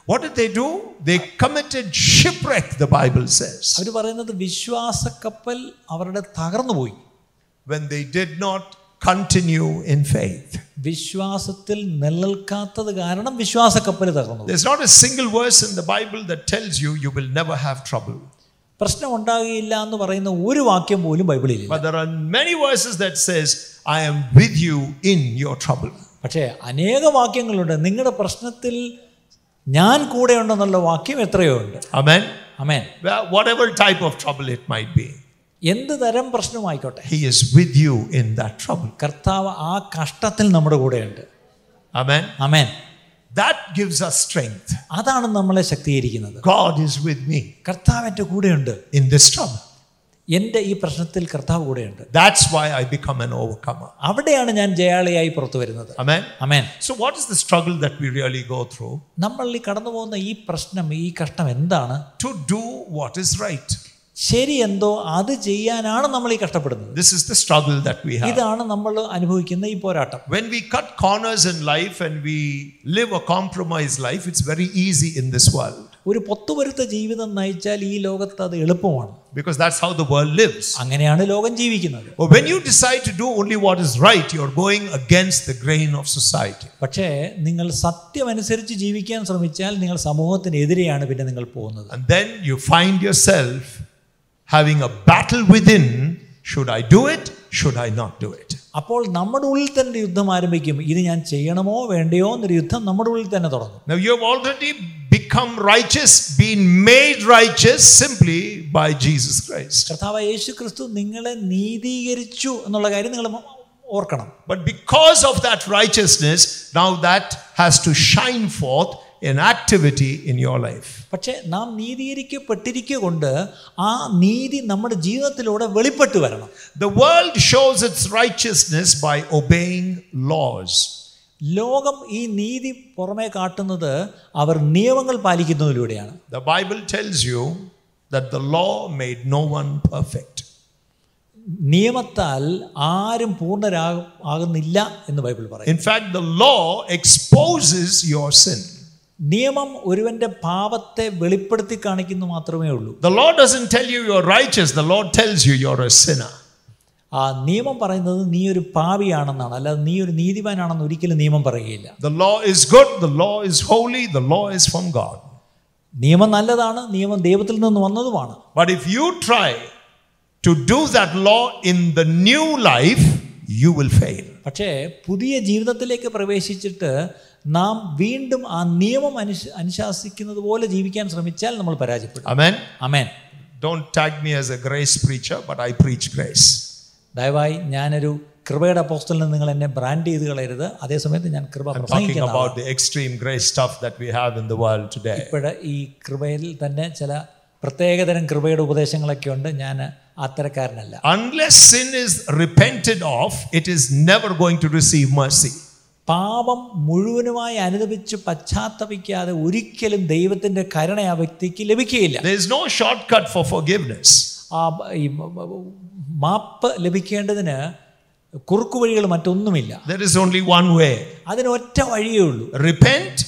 What did they do? They committed shipwreck, the Bible says, അവർ പറയുന്നത് വിശ്വാസ കപ്പൽ അവരുടെ തകർന്നുപോയി when they did not continue in faith. വിശ്വാസത്തിൽ നിലനിൽക്കാത്തത് കാരണം വിശ്വാസ കപ്പൽ തകർന്നു There's not a single verse in the Bible that tells you you will never have trouble. പ്രശ്നം ഉണ്ടാകുകയില്ല എന്ന് പറയുന്ന ഒരു വാക്യം പോലും ബൈബിളിൽ ഇല്ല But there are many verses that says, I am with you in your trouble. പക്ഷേ അനേക വാക്യങ്ങളുണ്ട്. നിങ്ങളുടെ പ്രശ്നത്തിൽ ഞാൻ കൂടെ ഉണ്ടെന്നുള്ള വാക്യം എത്രയോ ഉണ്ട്. അമേൻ Well, whatever type of trouble it might be, എന്ത് തരം പ്രശ്നമായിക്കോട്ടെ. He is with you in that trouble കർത്താവ് ആ കഷ്ടത്തിൽ നമ്മുടെ കൂടെയുണ്ട്. ആമേൻ അമേൻ ദാറ്റ് ഗിവ്സ് us സ്ട്രെങ്ത് അതാണ് നമ്മളെ ശക്തീകരിക്കുന്നത്. ഗോഡ് ഈസ് വിത്ത് മീ കർത്താവ് എന്റെ കൂടെയുണ്ട്. In this trouble. എന്റെ ഈ പ്രശ്നത്തിൽ കർത്താവ് കൂടെയുണ്ട് That's why I become an overcomer. അവിടെയാണ് ഞാൻ ജയാളിയായി പുറത്തു വരുന്നത് ആമേൻ അമേൻ So, what is the struggle that we really go through? നമ്മൾ ഈ കടന്നു പോകുന്ന ഈ പ്രശ്നം ഈ കഷ്ടം എന്താണ് To do what is right. ശരി എന്തോ അത് ചെയ്യാനാണ് നമ്മൾ ഈ കഷ്ടപ്പെടുന്നത് This is the struggle that we have. ഇതാണ് നമ്മൾ അനുഭവിക്കുന്ന ഈ പോരാട്ടം When we cut corners in life and we live a compromised life, it's very easy in this world ഒരു പൊത്തുവരുത്ത ജീവിതം നയിച്ചാൽ ഈ ലോകത്ത് അത് എളുപ്പമാണ് because that's how the world lives. അങ്ങനെയാണ് ലോകം ജീവിക്കുന്നത് But when you decide to do only what is right, you're going against the grain of society. പക്ഷേ നിങ്ങൾ സത്യമനുസരിച്ച് ജീവിക്കാൻ ശ്രമിച്ചാൽ നിങ്ങൾ സമൂഹത്തിനെതിരെയാണ് പിന്നെ നിങ്ങൾ പോകുന്നത് And then you find yourself having a battle within should I do it? Should I not do it? അപ്പോൾ നമ്മുടെ ഉള്ളിൽ തന്നെ യുദ്ധം ആരംഭിക്കും ഇത് ഞാൻ ചെയ്യണമോ വേണ്ടയോ എന്നൊരു യുദ്ധം നമ്മുടെ ഉള്ളിൽ തന്നെ തുടങ്ങും Now you have already become righteous, been made righteous simply by Jesus Christ. കർത്താവ് യേശു ക്രിസ്തു നിങ്ങളെ നീതീകരിച്ചു എന്നുള്ള കാര്യം നിങ്ങൾ ഓർക്കണം But because of that righteousness, now that has to shine forth in activity in your life. പക്ഷേ നാം നീതീകരിക്കപ്പെട്ടിരിക്കുക കൊണ്ട് ആ നീതി നമ്മുടെ ജീവിതത്തിലൂടെ വെളിപ്പെട്ട് വരണം The world shows its righteousness by obeying laws. ലോകം ഈ നീതി പുറമേ കാട്ടുന്നത് അവർ നിയമങ്ങൾ പാലിക്കുന്നതിലൂടെയാണ് The Bible tells you that the law made no one perfect. നിയമത്താൽ ആരും പൂർണ്ണരാ ആകുന്നില്ല എന്ന് ബൈബിൾ പറയും In fact, the law exposes your sin. നിയമം ഒരുവന്റെ പാപത്തെ വെളിപ്പെടുത്തി കാണിക്കുന്നു മാത്രമേ ഉള്ളൂ. ആ നിയമം പറയുന്നത് നീ ഒരു പാവിയാണെന്നാണ് അല്ലാതെ നീ ഒരു നീതിമാനാണെന്ന് ഒരിക്കലും നിയമം പറയുകയില്ല. The law is good the law is holy the law is from God നിയമം നല്ലതാണ് നിയമം ദൈവത്തിൽ നിന്ന് വന്നതുമാണ്. But if you try to do that law in the new life you will fail പക്ഷേ പുതിയ ജീവിതത്തിലേക്ക് പ്രവേശിച്ചിട്ട് നാം വീണ്ടും ആ നിയമം അനുശ അനുശാസിക്കുന്നത് പോലെ ജീവിക്കാൻ ശ്രമിച്ചാൽ നമ്മൾ പരാജയപ്പെടും Amen. Amen Don't tag me as a grace preacher, but I preach grace. ദയവായി ഞാനൊരു കൃപയുടെ അപ്പോസ്റ്റലിന് നിങ്ങൾ എന്നെ ബ്രാൻഡ് ചെയ്ത് കളയരുത് അതേസമയത്ത് ഞാൻ കൃപ I'm talking പ്രസംഗിക്കുന്ന about the extreme grace stuff that we have in the world today. ഇപ്പോഴ് ഈ കൃപയിൽ തന്നെ ചില പ്രത്യേകതരം കൃപയുടെ ഉപദേശങ്ങളൊക്കെ ഉണ്ട് ഞാൻ അത്തരക്കാരനല്ല Unless sin is repented of, it is never going to receive mercy. പാപം മുഴുവനുമായി അനുദപിച്ച് പശ്ചാത്തപിക്കാതെ ഒരിക്കലും ദൈവത്തിന്റെ കരുണ ആ വ്യക്തിക്ക് ലഭിക്കുകയില്ല. There is no shortcut for forgiveness. ആ ഈ മാപ്പ് ലഭിക്കേണ്ടതിന് കുറുക്കുവഴികൾ മറ്റൊന്നുമില്ല. There is only one way. അതിന് ഒറ്റ വഴിയേ ഉള്ളൂ. Repent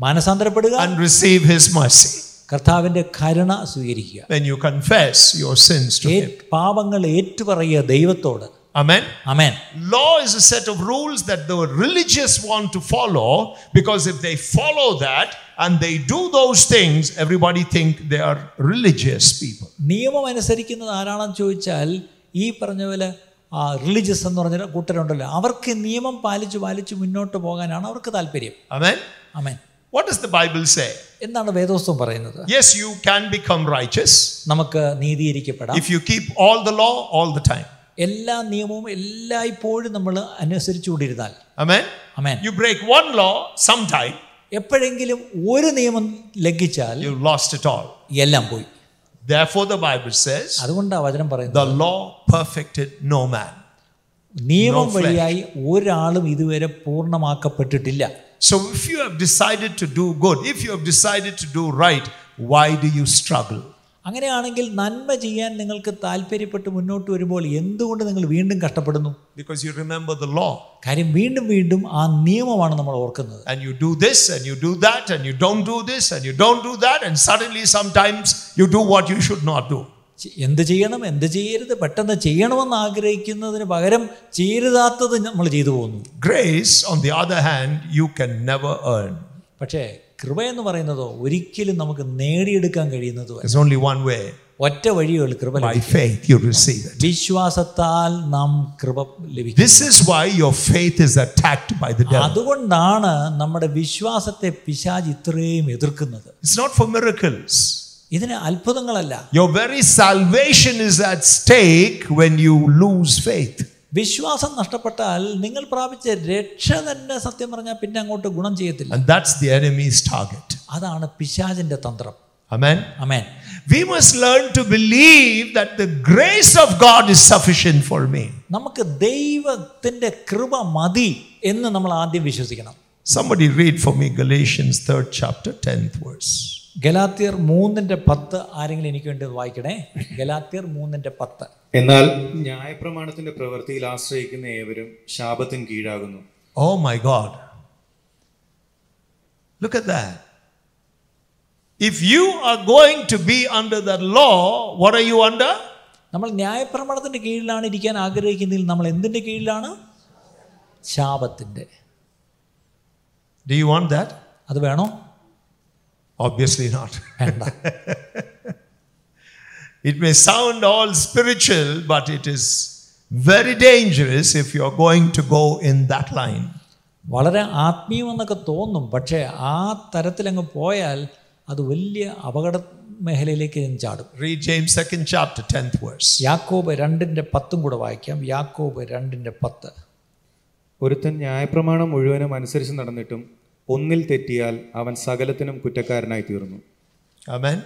മാനസാന്തരപ്പെടുക and receive His mercy. കർത്താവിന്റെ കരുണ സ്വീകരിക്കുക. When you confess your sins to Him. പാപങ്ങൾ ഏറ്റുപറയുക ദൈവത്തോട്. Amen. Amen Law is a set of rules that the religious want to follow because if they follow that and they do those things, everybody think they are religious people. നിയമം അനുസരിക്കുന്നത് ആരാണെന്ന് ചോദിച്ചാൽ ഈ പറഞ്ഞ പോലെ ആ religious എന്ന് പറഞ്ഞ കൂട്ടരുണ്ടല്ലോ അവർക്ക് നിയമം പാലിച്ച് പാലിച്ച് മുന്നോട്ട് പോകാനാണ് അവർക്ക് താല്പര്യം Amen. Amen What does the Bible say? എന്താണ് വേദോസ്തം പറയുന്നത് Yes, you can become righteous നമുക്ക് നീതീകരിക്കപ്പെടാം if you keep all the law all the time. എല്ലാ നിയമവും എല്ലായ്പ്പോഴും നമ്മൾ അനുസരിച്ചുകൊണ്ടിരുന്നാൽ Amen. Amen You break one law sometime, എപ്പോഴെങ്കിലും ഒരു നിയമം ലംഘിച്ചാൽ you lost it all. എല്ലാം പോയി Therefore, the Bible says, അതുകൊണ്ടാണ് വചനം പറയുന്നത് the law perfected no man. നിയമം. വഴിയായി ഒരാളും ഇതുവരെ പൂർണമാക്കപ്പെട്ടിട്ടില്ല So, if you have decided to do good, if you have decided to do right, why do you struggle? അങ്ങനെയാണെങ്കിൽ നന്മ ചെയ്യാൻ നിങ്ങൾക്ക് താല്പര്യപ്പെട്ട് മുന്നോട്ട് വരുമ്പോൾ എന്തുകൊണ്ട് നിങ്ങൾ വീണ്ടും കഷ്ടപ്പെടുന്നു? Because you remember the law കാര്യം വീണ്ടും വീണ്ടും ആ നിയമമാണ് നമ്മൾ ഓർക്കുന്നത്. And you do this and you do that and you don't do this and you don't do that and suddenly sometimes you do what you should not do എന്ത് ചെയ്യണം എന്ത് ചെയ്യരുത് പെട്ടെന്ന് ചെയ്യണമെന്ന് ആഗ്രഹിക്കുന്നതിന് പകരം ചെയ്യരുതാത്തത് നമ്മൾ ചെയ്തു പോകുന്നു. Grace on the other hand you can never earn പക്ഷേ കൃപ എന്ന് പറയുന്നതോ ഒരിക്കലും നമുക്ക് നേടിയെടുക്കാൻ കഴിയുന്നതും There's only one way. ഒറ്റ വഴിയുള്ളൂ കൃപ By ലഭിക്കും. faith, you receive it. വിശ്വാസത്താൽ നാം കൃപ ലഭിക്കും This is why your faith is attacked by the devil. അതുകൊണ്ടാണ് നമ്മുടെ വിശ്വാസത്തെ പിശാജ് ഇത്രയും എതിർക്കുന്നത് It's not for miracles. ഇതിന് അത്ഭുതങ്ങളല്ല Your very salvation is at stake when you lose faith. വിശ്വാസം നഷ്ടപ്പെട്ടാൽ നിങ്ങൾ പ്രാപിച്ച രക്ഷ തന്നെ സത്യം പറഞ്ഞാൽ പിന്നെ അങ്ങോട്ട് ഗുണം ചെയ്യത്തില്ല And that's the enemy's target. അതാണ് പിശാചിന്റെ തന്ത്രം Amen. Amen We must learn to believe that the grace of God is sufficient for me. നമുക്ക് ദൈവത്തിന്റെ കൃപ മതി എന്ന് നമ്മൾ ആദ്യം വിശ്വസിക്കണം Somebody read for me Galatians 3rd chapter, 10th verse. ഗലാത്തിയർ മൂന്നിന്റെ പത്ത് ആരെങ്കിലും എനിക്ക് വേണ്ടി വായിക്കണേ? ഗലാത്തിയർ മൂന്നിന്റെ പത്ത്. എന്നാൽ ന്യായപ്രമാണത്തിന്റെ പ്രവൃത്തിയിൽ ആശ്രയിക്കുന്ന ഏവരും ശാപത്തിന് കീഴാകുന്നു. ഓ my God look at that if you are going to be under the law what are you under നമ്മൾ ന്യായപ്രമാണത്തിന്റെ കീഴിലാണ് ഇരിക്കാൻ ആഗ്രഹിക്കുന്നതിൽ നമ്മൾ എന്തിന്റെ കീഴിലാണ്? ശാപത്തിന്റെ. ഡു യു വാണ്ട് ദാറ്റ് അത് വേണോ? Obviously not. It may sound all spiritual, but it is very dangerous if you are going to go in that line. വളരെ ആത്മീയമെന്നൊക്കെ തോന്നും പക്ഷേ ആ തരത്തിലങ്ങ് പോയാൽ അത് വലിയ അപകട മേഖലയിലേക്ക് ചാടും Read James 2nd chapter, 10th verse. യാക്കോബ് രണ്ടിന്റെ പത്തും കൂടെ വായിക്കാം യാക്കോബ് രണ്ടിന്റെ പത്ത് ഒരുത്തൻ ന്യായപ്രമാണം മുഴുവനും അനുസരിച്ച് നടന്നിട്ടും ഒന്നിൽ തെറ്റിയാൽ അവൻ സകലത്തിനും കുറ്റക്കാരനായി തീർന്നു Amen.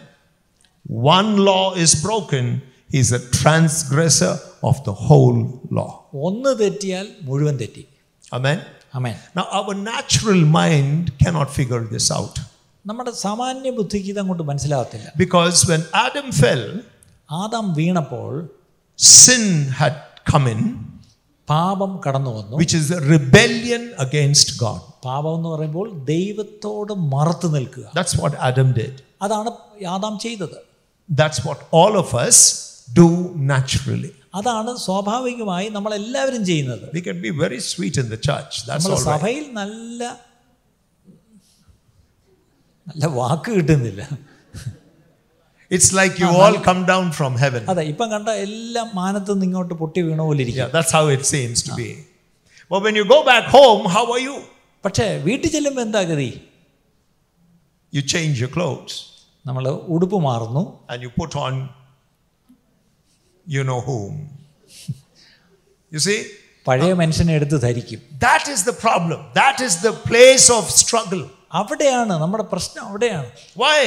One law is broken, he's a transgressor of the whole law. ഒന്ന് തെറ്റിയാൽ മുഴുവൻ തെറ്റി Amen. Amen Now, our natural mind cannot figure this out. നമ്മുടെ സാമാന്യ ബുദ്ധിക്ക് ഇതങ്ങോട്ട് മനസ്സിലാകത്തില്ല Because when Adam fell, Adam വീണപ്പോൾ sin had come in, പാപം കടന്നു വന്നു which is a rebellion against God. പാപം എന്ന് പറയുമ്പോൾ ദൈവത്തോട് മറത്തു നിൽക്കുക That's what Adam did. അതാണ് ആദാം ചെയ്തത് That's what all of us do naturally. അതാണ് സ്വാഭാവികമായി നമ്മളെല്ലാവരും ചെയ്യുന്നത് We can be very sweet in the church. That's നമ്മൾ സഭയിൽ നല്ല നല്ല വാക്ക് കിട്ടുന്നില്ല It's like you all come down from heaven. അതെ ഇപ്പം കണ്ട എല്ലാം മാനത്ത് നിന്ന് ഇങ്ങോട്ട് പൊട്ടി വീണ പോലെ ഇരിക്കും Yeah, that's how it seems to be. But when you go back home, how are you? പക്ഷേ വീട്ടിൽ ചെല്ലുമ്പോൾ എന്താ ഗതി You change your clothes നമ്മൾ ഉടുപ്പ് മാറുന്നു and you put on you know whom. You see? പഴയ മനുഷ്യനെ എടുത്ത് ധരിക്കും That is the problem. That is the place of struggle. അവിടെയാണ് നമ്മുടെ പ്രശ്നം അവിടെയാണ് Why?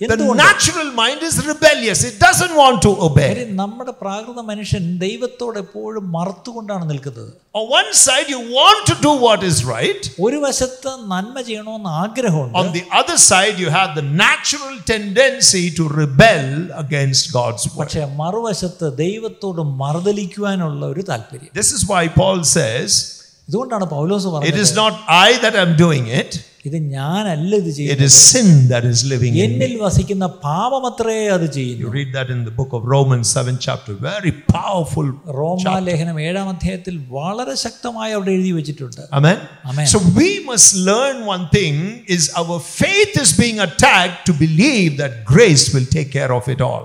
The എന്തുകൊണ്ട്? natural mind is rebellious. It doesn't want to obey. കാര്യം നമ്മുടെ പ്രാകൃത മനുഷ്യൻ ദൈവത്തോട് എപ്പോഴും മറുത്തുകൊണ്ടാണ് നിൽക്കുന്നത് On one side, you want to do what is right. ഒരു വശത്ത് നന്മ ചെയ്യണമെന്ന് ആഗ്രഹമുണ്ട് On the other side, you have the natural tendency to rebel against God's word. പക്ഷെ മറുവശത്ത് ദൈവത്തോട് മറുതലിക്കുവാനുള്ള ഒരു താല്പര്യം This is why Paul says, ഇതുകൊണ്ടാണ് പൗലോസ് It പറഞ്ഞത് is not I that am doing it, ഇത് ഞാനല്ല ഇത് it ചെയ്യുന്നത് is sin that is living in എന്നിൽ me. വസിക്കുന്ന പാപമത്രേ അത് You ചെയ്യുന്നു read that in the book of Romans, 7th chapter. Very powerful. റോമാലേഖനം ഏഴാം അധ്യായത്തിൽ വളരെ ശക്തമായി അവിടെ എഴുതി വെച്ചിട്ടുണ്ട് Amen? Amen. So we must learn one thing is our faith is being attacked to believe that grace will take care of it all.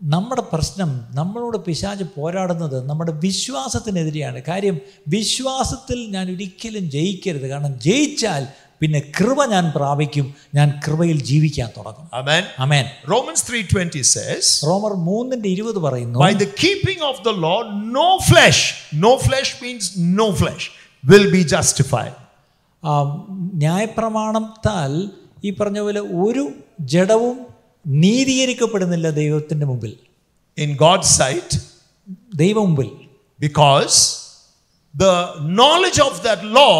നമ്മുടെ പ്രശ്നം നമ്മളോട് പിശാച് പോരാടുന്നത് നമ്മുടെ വിശ്വാസത്തിനെതിരെയാണ് കാര്യം വിശ്വാസത്തിൽ ഞാൻ ഒരിക്കലും ജയിക്കരുത് കാരണം ജയിച്ചാൽ പിന്നെ കൃപ ഞാൻ പ്രാപിക്കും ഞാൻ കൃപയിൽ ജീവിക്കാൻ തുടങ്ങും ആമേൻ അമേൻ Romans 3:20 says, റോമർ മൂന്നിന്റെ ഇരുപത് പറയുന്നു By the keeping of the law, no flesh, no flesh means no flesh, will be justified. ന്യായപ്രമാണത്താൽ ഈ പറഞ്ഞ പോലെ ഒരു ജഡവും നീതീകരിക്കപ്പെടുന്നില്ല ദൈവത്തിന്റെ മുമ്പിൽ In God's sight, ദൈവ മുമ്പിൽ because the knowledge of that law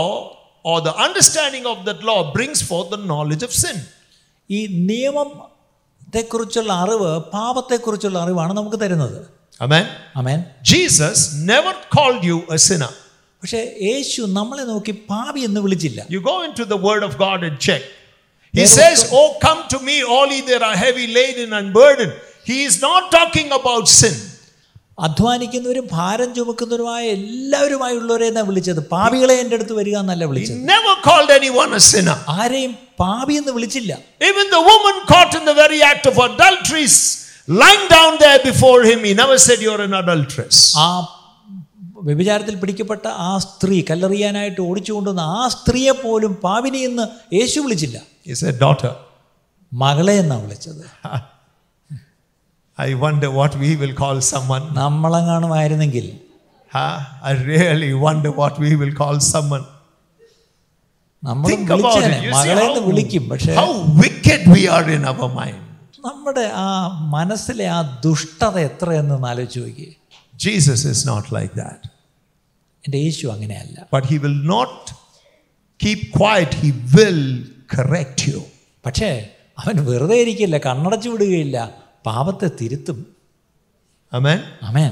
or the understanding of that law brings forth the knowledge of sin. ഈ നിയമത്തെക്കുറിച്ചുള്ള അറിവ് പാപത്തെക്കുറിച്ചുള്ള അറിവാണ് നമുക്ക് തരുന്നത് Amen. Amen Jesus never called you a sinner. പക്ഷേ യേശു നമ്മളെ നോക്കി പാപി എന്ന് വിളിച്ചില്ല You go into the Word of God and check. He says, Oh, come to me, all ye that are heavy laden and burdened. He is not talking about sin. അധ്വാനിക്കുന്നവരും ഭാരം ചുമക്കുന്നവരുമായ എല്ലാവരുമായുള്ളവരെ എന്നാ വിളിച്ചത് പാപികളെ എന്റെ അടുത്ത് വരിക എന്നല്ല He വിളിച്ചത് never called anyone a sinner. ആരെയും പാപി എന്ന് വിളിച്ചില്ല Even the woman caught in the very act of adultery, lying down there before him, he never said, You're an adulteress. ആ വ്യഭിചാരത്തിൽ പിടിക്കപ്പെട്ട ആ സ്ത്രീ കല്ലെറിയാനായിട്ട് ഓടിച്ചു കൊണ്ടുവന്ന ആ സ്ത്രീയെ പോലും പാവിനി എന്ന് യേശു വിളിച്ചില്ല He said, Daughter. മകളെ എന്നാ വിളിച്ചത് I wonder what we will call someone. നമ്മളെങ്ങാണുമായിരുന്നെങ്കിൽ. നമ്മൾ മകളെ വിളിക്കും mind. നമ്മുടെ ആ മനസ്സിലെ ആ ദുഷ്ടത എത്രയെന്ന് ആലോചിച്ച് നോക്കി Jesus is not like that. എന്റെ യേശു അങ്ങനെയല്ല But he will not keep quiet, he will correct you. പക്ഷേ അവൻ വെറുതെ ഇരിക്കില്ല കണ്ണടച്ചു വിടുകയില്ല പാപത്തെ തിരുത്തും Amen? Amen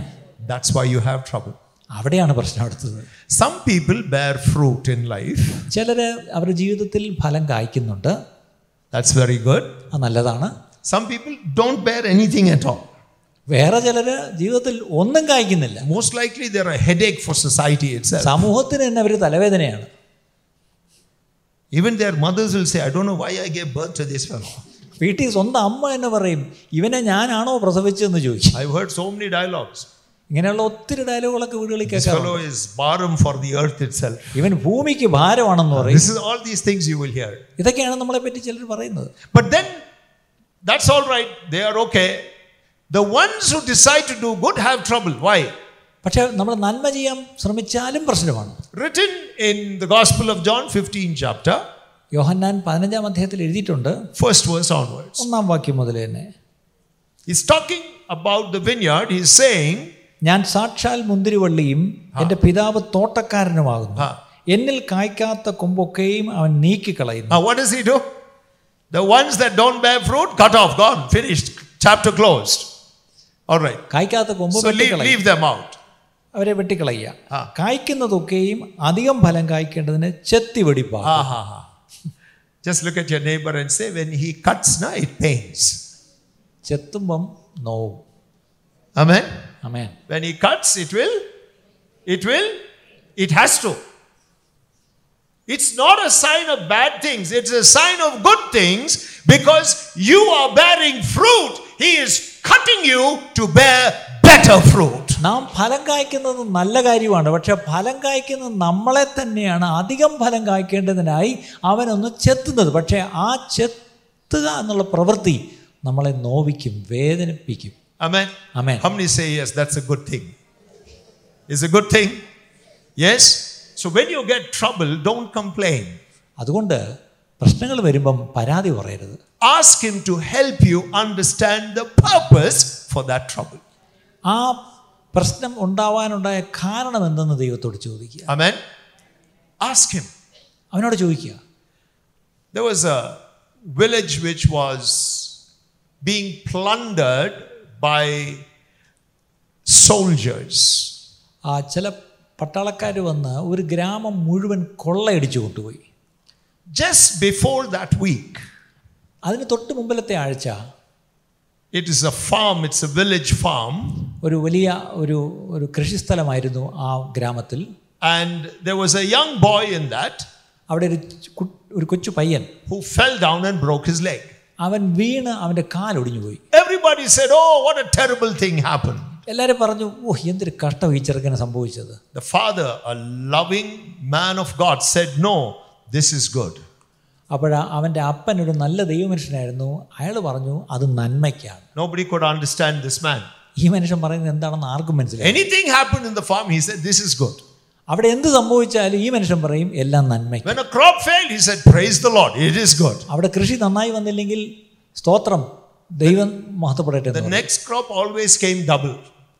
that's why you have trouble അവിടെയാണ് പ്രശ്നം അടുത്തത് Some people bear fruit in life. ചിലർ അവരുടെ ജീവിതത്തിൽ ഫലം കായ്ക്കുന്നുണ്ട് ദാറ്റ്സ് very good. അത് നല്ലതാണ് Some people don't bear anything at all. വേറെ ചിലർ ജീവിതത്തിൽ ഒന്നും കായ്ക്കുന്നില്ല Most likely, they're a headache for society itself. സമൂഹത്തിന് തന്നെ അവർ തലവേദനയാണ് Even their mothers will say, I don't know why I gave birth to this fellow. വീട്ടിൽ സ്വന്തം അമ്മ എന്ന് പറയും ഇവനെ ഞാനാണോ പ്രസവിച്ചതെന്ന് ചോദിക്കും I've heard so many dialogues. ഇങ്ങനെയുള്ള ഒത്തിരി ഡയലോഗുകളൊക്കെ വീടുകളിൽ This കേൾക്കാം fellow is barum for the earth itself. ഇവൻ ഭൂമിക്ക് ഭാരമാണെന്ന് പറയും This is all these things you will hear. ഇതൊക്കെയാണ് നമ്മളെ പറ്റി ചിലർ പറയുന്നത് But then, that's all right. They are okay. The ones who decide to do good have trouble. Why? പക്ഷേ നമ്മൾ നന്മ ചെയ്യാൻ ശ്രമിച്ചാലും പ്രശ്നമാണ് Written in the Gospel of John, 15 chapter, Yohannan പതിനഞ്ചാം അധ്യായത്തിൽ എഴുതിയിട്ടുണ്ട് ഫസ്റ്റ് വേഴ്സ് onwards. ഒന്നാം വാക്യം മുതൽ തന്നെ He's talking about the vineyard. He's saying, ഞാൻ സാക്ഷാൽ മുന്തിരിവള്ളിയും എന്റെ പിതാവ് തോട്ടക്കാരനുമാകുന്നു എന്നിൽ കായ്ക്കാത്ത കൊമ്പൊക്കെയും അവൻ നീക്കി കളയുന്നു what does he do? The ones that don't bear fruit cut off gone, finished chapter closed right. കായ്ക്കാത്ത കൊമ്പ് വെട്ടിക്കളയും leave them അവരെ വെട്ടിക്കളയുക. കായ്ക്കുന്നതൊക്കെയും അധികം ഫലം കായ്ക്കേണ്ടതിന് ചെത്തി വെടിപ്പാ. Just look at your neighbor and say, when he cuts, na, it pains. చెత్తుబం No. Amen? Amen. When he cuts, it will, it will, it has to. It's not a sign of bad things, it's a sign of good things because you are bearing fruit. He is cutting you to bear better fruit. നാം ഫലം കായ്ക്കുന്നത് നല്ല കാര്യമാണ് പക്ഷെ ഫലം കായ്ക്കുന്നത് നമ്മളെ തന്നെയാണ് അധികം ഫലം കായ്ക്കേണ്ടതിനായി അവനൊന്ന് ചെത്തുന്നത് പക്ഷേ ആ ചെത്തുക എന്നുള്ള പ്രവൃത്തി നമ്മളെ നോവിക്കും വേദനിപ്പിക്കും Amen. Amen. How many say yes? That's a good thing. It's a good thing. Yes. So when you get trouble, don't complain. അതുകൊണ്ട് പ്രശ്നങ്ങൾ വരുമ്പം പരാതി പറയരുത് Ask him to help you understand the purpose for that trouble. ആ പ്രശ്നം ഉണ്ടാവാനുണ്ടായ കാരണം എന്തെന്ന് ദൈവത്തോട് ചോദിക്കുക ആമേൻ ആസ്ക് him. അവനോട് ചോദിക്കുക There was a village which was being plundered by soldiers. ആ ചില പട്ടാളക്കാർ വന്ന് ഒരു ഗ്രാമം മുഴുവൻ കൊള്ളയടിച്ചു കൊണ്ടുപോയി ജസ്റ്റ് ബിഫോർ ദാറ്റ് വീക്ക് അതിന് തൊട്ട് മുമ്പിലത്തെ ആഴ്ച it is a farm, it's a village farm, ഒരു വലിയ ഒരു ഒരു കൃഷിസ്ഥലമായിരുന്നു ആ ഗ്രാമത്തിൽ and there was a young boy in that അവിടെ ഒരു കു- ഒരു കൊച്ചു പയ്യൻ who fell down and broke his leg. അവൻ വീണ് അവൻ്റെ കാലൊടിഞ്ഞു പോയി Everybody said, Oh, what a terrible thing happened. എല്ലാവരും പറഞ്ഞു ഓ എന്തൊരു കഷ്ടം ഈ ചെറുക്കന് സംഭവിച്ചത് The father, a loving man of God, said, No, this is good. അപ്പോൾ അവന്റെ അപ്പൻ ഒരു നല്ല ദൈവമനുഷ്യനായിരുന്നു. അയാൾ പറഞ്ഞു അത് നന്മയ്ക്കാണ്. Nobody could understand this man ഈ മനുഷ്യൻ പറയുന്നത് എന്താണെന്ന് ആർക്കും മനസ്സിലായി anything happen in the farm he said, This is good അവിടെ എന്ത് സംഭവിച്ചാലും ഈ മനുഷ്യൻ പറയും എല്ലാം നന്മയ്ക്ക്. When a crop failed, he said, Praise the Lord, it is good. അവിടെ കൃഷി നന്നായി വന്നില്ലെങ്കിൽ സ്തോത്രം ദൈവം മഹത്വപ്പെടട്ടെ The next crop always came double.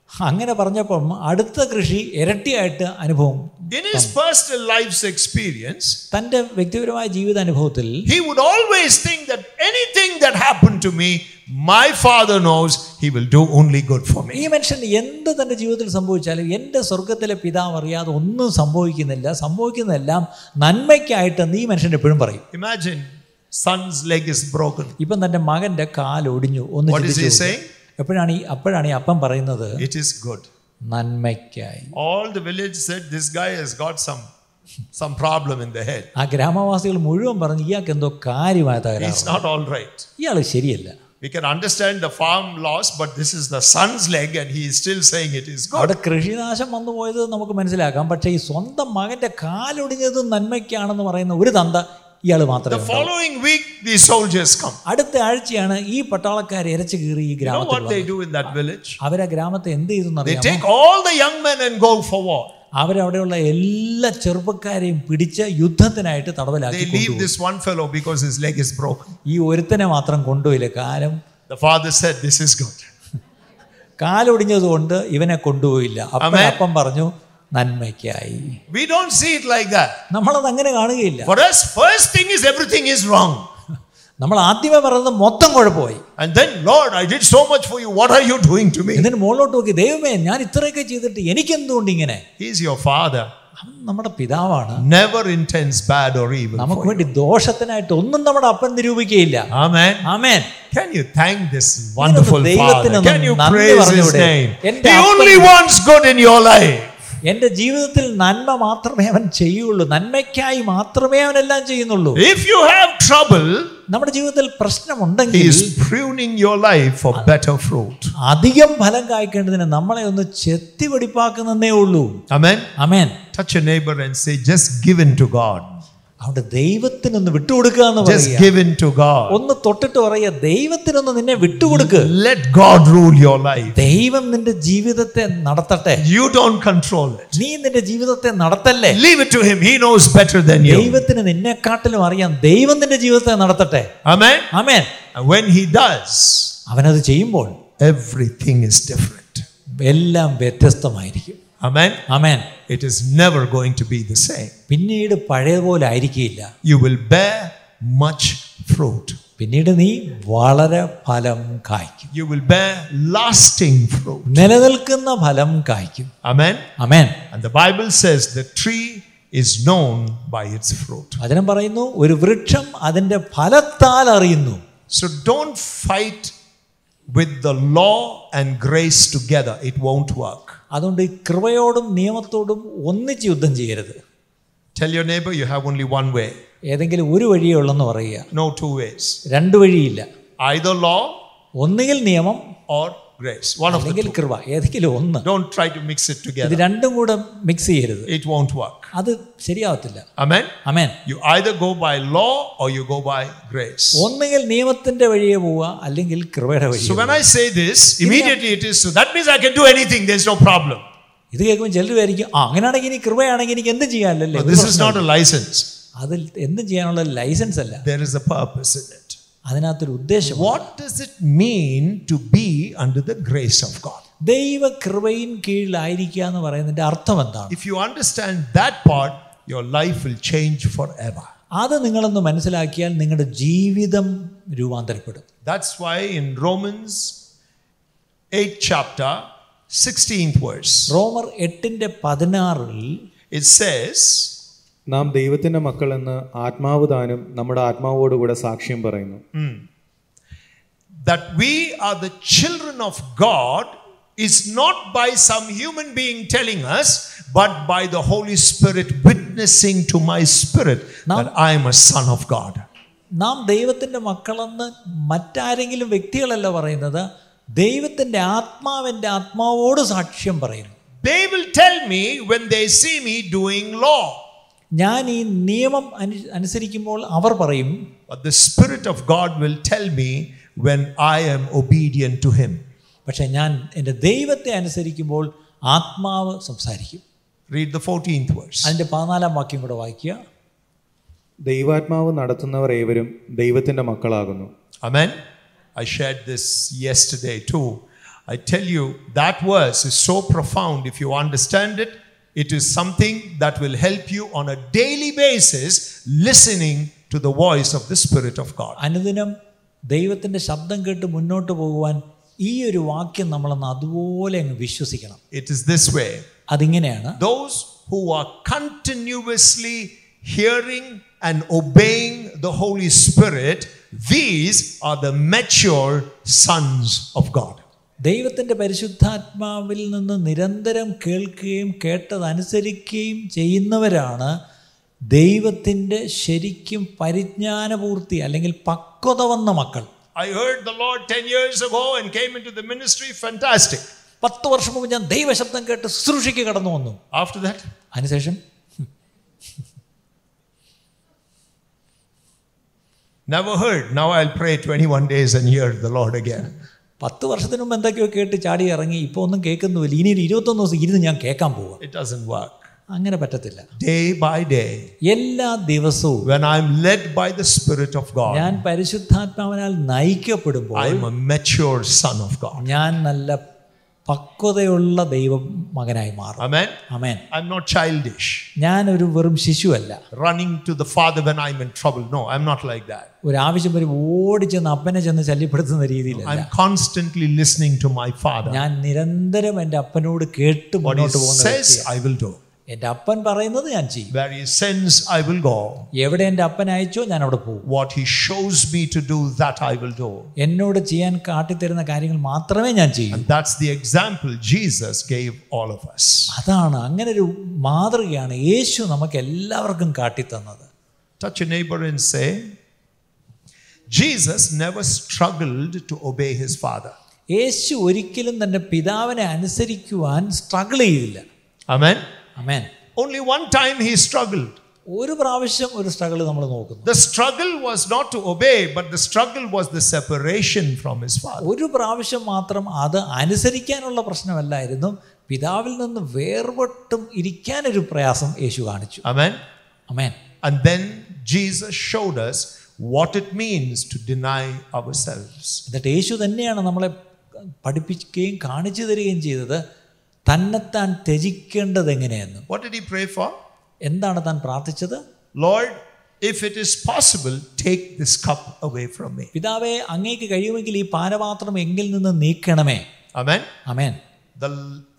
അങ്ങനെ പറഞ്ഞപ്പം അടുത്ത കൃഷി ഇരട്ടിയായിട്ട് അനുഭവം In his personal life's experience, തന്റെ വ്യക്തിപരമായ ജീവിതാനുഭവത്തിൽ he would always think that anything that happened to me, my father knows he will do only good for ഈ മനുഷ്യൻ എന്ത് തന്റെ ജീവിതത്തിൽ സംഭവിച്ചാലും എന്റെ സ്വർഗത്തിലെ പിതാവ് അറിയാതെ ഒന്നും സംഭവിക്കുന്നില്ല. സംഭവിക്കുന്നതെല്ലാം നന്മയ്ക്കായിട്ട് നീ മനുഷ്യൻ എപ്പോഴും പറയും. Imagine son's leg is broken. ഇപ്പം തന്റെ മകന്റെ കാൽ ഒടിഞ്ഞു. ഒന്ന് ചിന്തിച്ചു saying? എപ്പോഴാണ് ഈ അപ്പോഴാണ് ഈ അപ്പം പറയുന്നത് ഇറ്റ് is ഗുഡ് നന്മയ്ക്കായി all the village said, this guy has got some some problem in the head. ആ ഗ്രാമവാസികൾ മുഴുവൻ പറഞ്ഞു ഇയാൾക്ക് എന്തോ കാര്യമായ തകരാറ് not all right. ഇയാൾ ശരിയല്ല We can understand the farm loss, but this is the son's leg, and he is still saying it is good. അവിടെ കൃഷിനാശം വന്നു പോയത് നമുക്ക് മനസ്സിലാക്കാം പക്ഷേ ഈ സ്വന്തം മകന്റെ കാലൊടിഞ്ഞത് നന്മയ്ക്കാണെന്ന് പറയുന്ന ഒരു തന്ത ഇയാൾ മാത്രമേ The ഉണ്ടാവൂ. following week, these soldiers come. അടുത്ത ആഴ്ചയാണ് ഈ പട്ടാളക്കാർ ഇരച്ചു കീറി ഈ You know ഗ്രാമത്തിൽ what they do in that village? അവരാ ഗ്രാമത്തെ എന്ത് ചെയ്തു They അറിയാമോ take all the young men and go for war. അവരവിടെയുള്ള എല്ലാ ചെറുപ്പക്കാരെയും പിടിച്ച് യുദ്ധത്തിനായിട്ട് തടവിലാക്കി They leave this one fellow because his leg is broken. ഈ ഒരുത്തനെ മാത്രം കൊണ്ടുപോയില്ല കാലം The father said, This is good. കാലൊടിഞ്ഞത് കൊണ്ട് ഇവനെ കൊണ്ടുപോയില്ല അപ്പം പറഞ്ഞു നന്മയ്ക്കായി We don't see it like that. നമ്മളത് അങ്ങനെ കാണുകയില്ല For us, first thing is everything is wrong. നമ്മൾ ആദ്യമേ പറയുന്നത് മൊത്തം കുഴപ്പമായി And then, Lord, I did so much for you. What are you doing to me? എന്നിട്ട് മുകളിലോട്ട് നോക്കി ദൈവമേ ഞാൻ ഇത്രയൊക്കെ ചെയ്തിട്ട് എനിക്കെന്തുകൊണ്ട് ഇങ്ങനെ He's your father. അവൻ നമ്മുടെ പിതാവാണ് Never intends bad or evil. നമുക്ക് For you. വേണ്ടി ദോഷത്തിനായിട്ട് ഒന്നും നമ്മുടെ അപ്പൻ നിരൂപിക്കുകയില്ല Amen. Amen Can you thank this wonderful ദൈവത്തിന് Father? ഒന്ന് Can you നന്ദി praise His പറഞ്ഞുകൂടെ? name? എൻ്റെ He അപ്പൻ- only wants good in your life. എൻ്റെ ജീവിതത്തിൽ നന്മ മാത്രമേ അവൻ ചെയ്യുള്ളൂ നന്മയ്ക്കായി മാത്രമേ അവനെല്ലാം ചെയ്യുന്നുള്ളൂ If you have trouble, നമ്മുടെ ജീവിതത്തിൽ He പ്രശ്നമുണ്ടെങ്കിൽ is pruning your life for better fruit. അധികം ഫലം കായ്ക്കേണ്ടതിന് നമ്മളെ ഒന്ന് ചെത്തി വെടിപ്പാക്കുന്നതേ ഉള്ളൂ Amen. Amen Touch your neighbor and say, just give in to അവിടെ ദൈവത്തിനൊന്ന് വിട്ടുകൊടുക്കുക എന്ന് Just give in to God. ഒന്ന് തൊട്ടിട്ട് പറയുക ദൈവത്തിനൊന്ന് നിന്നെ വിട്ടുകൊടുക്ക് Let God rule your life. ദൈവം നിന്റെ ജീവിതത്തെ നടത്തട്ടെ You don't control it. നീ നിന്റെ ജീവിതത്തെ നടത്തല്ലേ Leave it to Him. He knows better than you. ദൈവത്തിന് നിന്നെക്കാട്ടിലും അറിയാം ദൈവം നിന്റെ ജീവിതത്തെ നടത്തട്ടെ Amen. Amen And when He does, അവനത് ചെയ്യുമ്പോൾ everything is different. എല്ലാം വ്യത്യസ്തമായിരിക്കും Amen. Amen It is never going to be the same. പിന്നീട് പഴയപോലെ ആയിരിക്കില്ല You will bear much fruit. പിന്നീട് നീ വളരെ ഫലം കായ്ക്കും You will bear lasting fruit. നിലനിൽക്കുന്ന ഫലം കായ്ക്കും Amen. Amen And the Bible says the tree is known by its fruit. വചനം പറയുന്നു ഒരു വൃക്ഷം അതിൻ്റെ ഫലത്താൽ അറിയുന്നു So don't fight with the law and grace together. It won't work. അതുകൊണ്ട് ഈ കൃപയോടും നിയമത്തോടും ഒന്നിച്ച് യുദ്ധം ചെയ്യരുത്. Tell your neighbor you have only one way, ഏതെങ്കിലും ഒരു വഴിയേ ഉള്ളെന്ന് പറയുക. No two ways. രണ്ട് വഴിയില്ല. Either law ഒന്നുകിൽ നിയമം or grace. One of the അല്ലെങ്കിൽ two. കൃപ ഏതെങ്കിലും ഒന്ന് Don't try to mix it ഇത് together. രണ്ടും കൂടെ മിക്സ് ചെയ്യരുത് It won't work. അത് ശരിയാവത്തില്ല Amen. Amen You either go by law or you go by grace. ഒന്നുകിൽ നിയമത്തിന്റെ വഴിയെ പോവുക അല്ലെങ്കിൽ കൃപയുടെ വഴി So when I say this, immediately it is so. That means I can do anything. There's no problem. ഇത് കേൾക്കുമ്പോൾ ചിലർ വിചാരിക്കും ആ അങ്ങനെയാണെങ്കിൽ ഇനി കൃപയാണെങ്കിൽ എനിക്ക് എന്ത് ചെയ്യാനല്ലേ No, this is not a license. അതിൽ എന്തും ചെയ്യാനുള്ള ലൈസൻസ് അല്ല There is a purpose in it. അതിനകത്തൊരു ഉദ്ദേശം What does it mean to be under the grace of God? ദൈവ കൃപയിൻ കീഴിലായിരിക്കുക എന്ന് പറയുന്നതിന്റെ അർത്ഥം എന്താണ് If you understand that part, your life will change forever. അത് നിങ്ങളൊന്ന് മനസ്സിലാക്കിയാൽ നിങ്ങളുടെ ജീവിതം രൂപാന്തരപ്പെടും That's why in Romans 8 chapter 16th verse റോമർ എട്ടിന്റെ പതിനാറിൽ it says നാം ദൈവത്തിന്റെ മക്കളെന്ന് ആത്മാവ് താനും നമ്മുടെ ആത്മാവോടുകൂടെ സാക്ഷ്യം പറയുന്നു that we are the children of God is not by some human being telling us, but by the Holy Spirit witnessing to my spirit that I am a son of God. നാം ദൈവത്തിന്റെ മക്കളെന്ന് മറ്റാരെങ്കിലും വ്യക്തികളല്ല പറയുന്നത് ദൈവത്തിന്റെ ആത്മാവിന്റെ ആത്മാവോട് സാക്ഷ്യം പറയുന്നു They will tell me when they see me doing law, ഞാൻ ഈ നിയമം അനു അനുസരിക്കുമ്പോൾ അവർ പറയും but the Spirit of God will tell me when I am obedient to Him. പക്ഷെ ഞാൻ എൻ്റെ ദൈവത്തെ അനുസരിക്കുമ്പോൾ ആത്മാവ് സംസാരിക്കും Read the 14th verse. അതിൻ്റെ പതിനാലാം വാക്യം കൂടെ വായിക്കുക ദൈവാത്മാവ് നടത്തുന്നവർ ഏവരും ദൈവത്തിൻ്റെ മക്കളാകുന്നു Amen. I shared this yesterday too. I tell you, that verse is so profound. If you understand it, it is something that will help you on a daily basis listening to the voice of the Spirit of God. അനുദിനം ദൈവത്തിൻ്റെ ശബ്ദം കേട്ട് മുന്നോട്ട് പോകുവാൻ ഈ ഒരു വാക്യം നമ്മളൊന്ന് അതുപോലെ അങ്ങ് വിശ്വസിക്കണം It is this way അതിങ്ങനെയാണ് those who are continuously hearing and obeying the Holy Spirit, these are the mature sons of God. ദൈവത്തിന്റെ പരിശുദ്ധാത്മാവിൽ നിന്ന് നിരന്തരം കേൾക്കുകയും കേട്ടതനുസരിക്കുകയും ചെയ്യുന്നവരാണ് ദൈവത്തിന്റെ ശരിക്കും പരിജ്ഞാനപൂർത്തി അല്ലെങ്കിൽ പക്വത വന്ന മക്കൾ I heard the lord 10 years ago and came into the ministry Fantastic. പത്ത് വർഷം മുമ്പ് ഞാൻ ദൈവശബ്ദം കേട്ട് ശുശ്രൂഷയ്ക്ക് കടന്നു വന്നു ആഫ്റ്റർ ദാറ്റ് അതിനുശേഷം never heard. Now I'll pray 21 days and hear the Lord again. പത്ത് വർഷത്തിന് മുമ്പ് എന്തൊക്കെയോ കേട്ട് ചാടി ഇറങ്ങി ഇപ്പോൾ ഒന്നും കേൾക്കുന്നുമില്ല ഇനി ഒരു ഇരുപത്തൊന്ന് ദിവസം ഇരുന്ന് ഞാൻ കേൾക്കാൻ പോവാം It doesn't work. അങ്ങനെ പറ്റത്തില്ല ഡേ ബൈ ഡേ എല്ലാ ദിവസവും when i am led by the Spirit of God, ഞാൻ പരിശുദ്ധാത്മാവിനാൽ നയിക്കപ്പെടുമ്പോൾ I'm a mature son of God. ഞാൻ നല്ല പക്വതയുള്ള ദൈവ മകനായി മാറും Amen. Amen I'm not childish, ഞാനൊരു വെറും ശിശുവല്ല running to the Father when I'm in trouble. No, I'm not like that. ഒരു ആവശ്യം വരും ഓടി ചെന്ന് അപ്പനെ ചെന്ന് ശല്യപ്പെടുത്തുന്ന രീതിയിലല്ല I'm constantly listening to my Father. ഞാൻ നിരന്തരം എന്റെ അപ്പനോട് കേട്ട് മുന്നോട്ട് പോകുന്ന. I will do. എൻ്റെ അപ്പൻ പറയുന്നത് ഞാൻ ചെയ്യും Where He sends, I will go. എവിടെ എൻ്റെ അപ്പൻ അയച്ചോ ഞാൻ അവിടെ പോകും What He shows me to do, that I will do. എന്നോട് ചെയ്യാൻ കാട്ടിത്തരുന്ന കാര്യങ്ങൾ മാത്രമേ ഞാൻ ചെയ്യൂ And that's the example Jesus gave all of us. അതാണ് അങ്ങനെ ഒരു മാതൃകയാണ് യേശു നമുക്ക് എല്ലാവർക്കും കാട്ടിത്തന്നത് Touch your neighbor and say, Jesus never struggled to obey his father. യേശു ഒരിക്കലും തൻ്റെ പിതാവിനെ അനുസരിക്കുവാൻ സ്ട്രഗിൾ ചെയ്തില്ല Amen. Amen Only one time he struggled. ഒരു പ്രാവശ്യം ഒരു സ്ട്രഗിൾ നമ്മൾ നോക്കുന്നു The struggle was not to obey, but the struggle was the separation from his father. ഒരു പ്രാവശ്യം മാത്രം അത് അനുസരിക്കാനുള്ള പ്രശ്നമല്ലായിരുന്നു പിതാവിൽ നിന്ന് വേർപെട്ടും ഇരിക്കാനൊരു പ്രയാസം യേശു കാണിച്ചു Amen. Amen And then Jesus showed us what it means to deny ourselves. എന്നിട്ട് യേശു തന്നെയാണ് നമ്മളെ പഠിപ്പിക്കുകയും കാണിച്ചു തരികയും ചെയ്തത് തന്നെത്താൻ ത്യജിക്കേണ്ടത് എങ്ങനെയെന്ന്? What did he pray for എന്താണ് താൻ പ്രാർത്ഥിച്ചത്? Lord if it is possible take this cup away from me പിതാവേ അങ്ങേക്ക് കഴിയുമെങ്കിൽ ഈ പാനപാത്രം എങ്കിൽ നിന്ന് നീക്കണമേ. ആമേൻ. അമേൻ the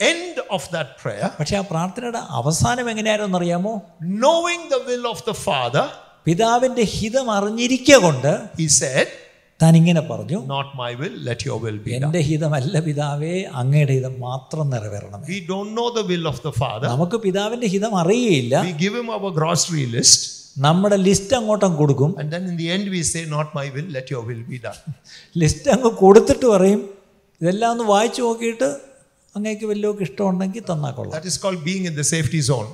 end of that prayer പക്ഷെ ആ പ്രാർത്ഥനയുടെ അവസാനം എങ്ങനെയായിരുന്നു അറിയാമോ? Knowing the will of the father പിതാവിന്റെ ഹിതം അറിഞ്ഞിരിക്കുക കൊണ്ട് ഹി said, താൻ ഇങ്ങനെ പറഞ്ഞു Not my will, let your will be done. എന്റെ ഹിതമല്ല പിതാവേ അങ്ങയുടെ ഹിതം മാത്രം നിറവേറണം We don't know the will of the Father. നമുക്ക് പിതാവിന്റെ ഹിതം അറിയുകയില്ല We give him our grocery list, നമ്മുടെ ലിസ്റ്റ് അങ്ങോട്ടും കൊടുക്കും and then in the end, we say, Not my will, let your will be done. List അങ്ങ് കൊടുത്തിട്ട് പറയും ഇതെല്ലാം ഒന്ന് വായിച്ചു നോക്കിയിട്ട് അങ്ങേക്ക് വല്ലതൊക്കെ ഇഷ്ടമുണ്ടെങ്കിൽ തന്നാ കൊള്ളാം That is called being in the safety zone.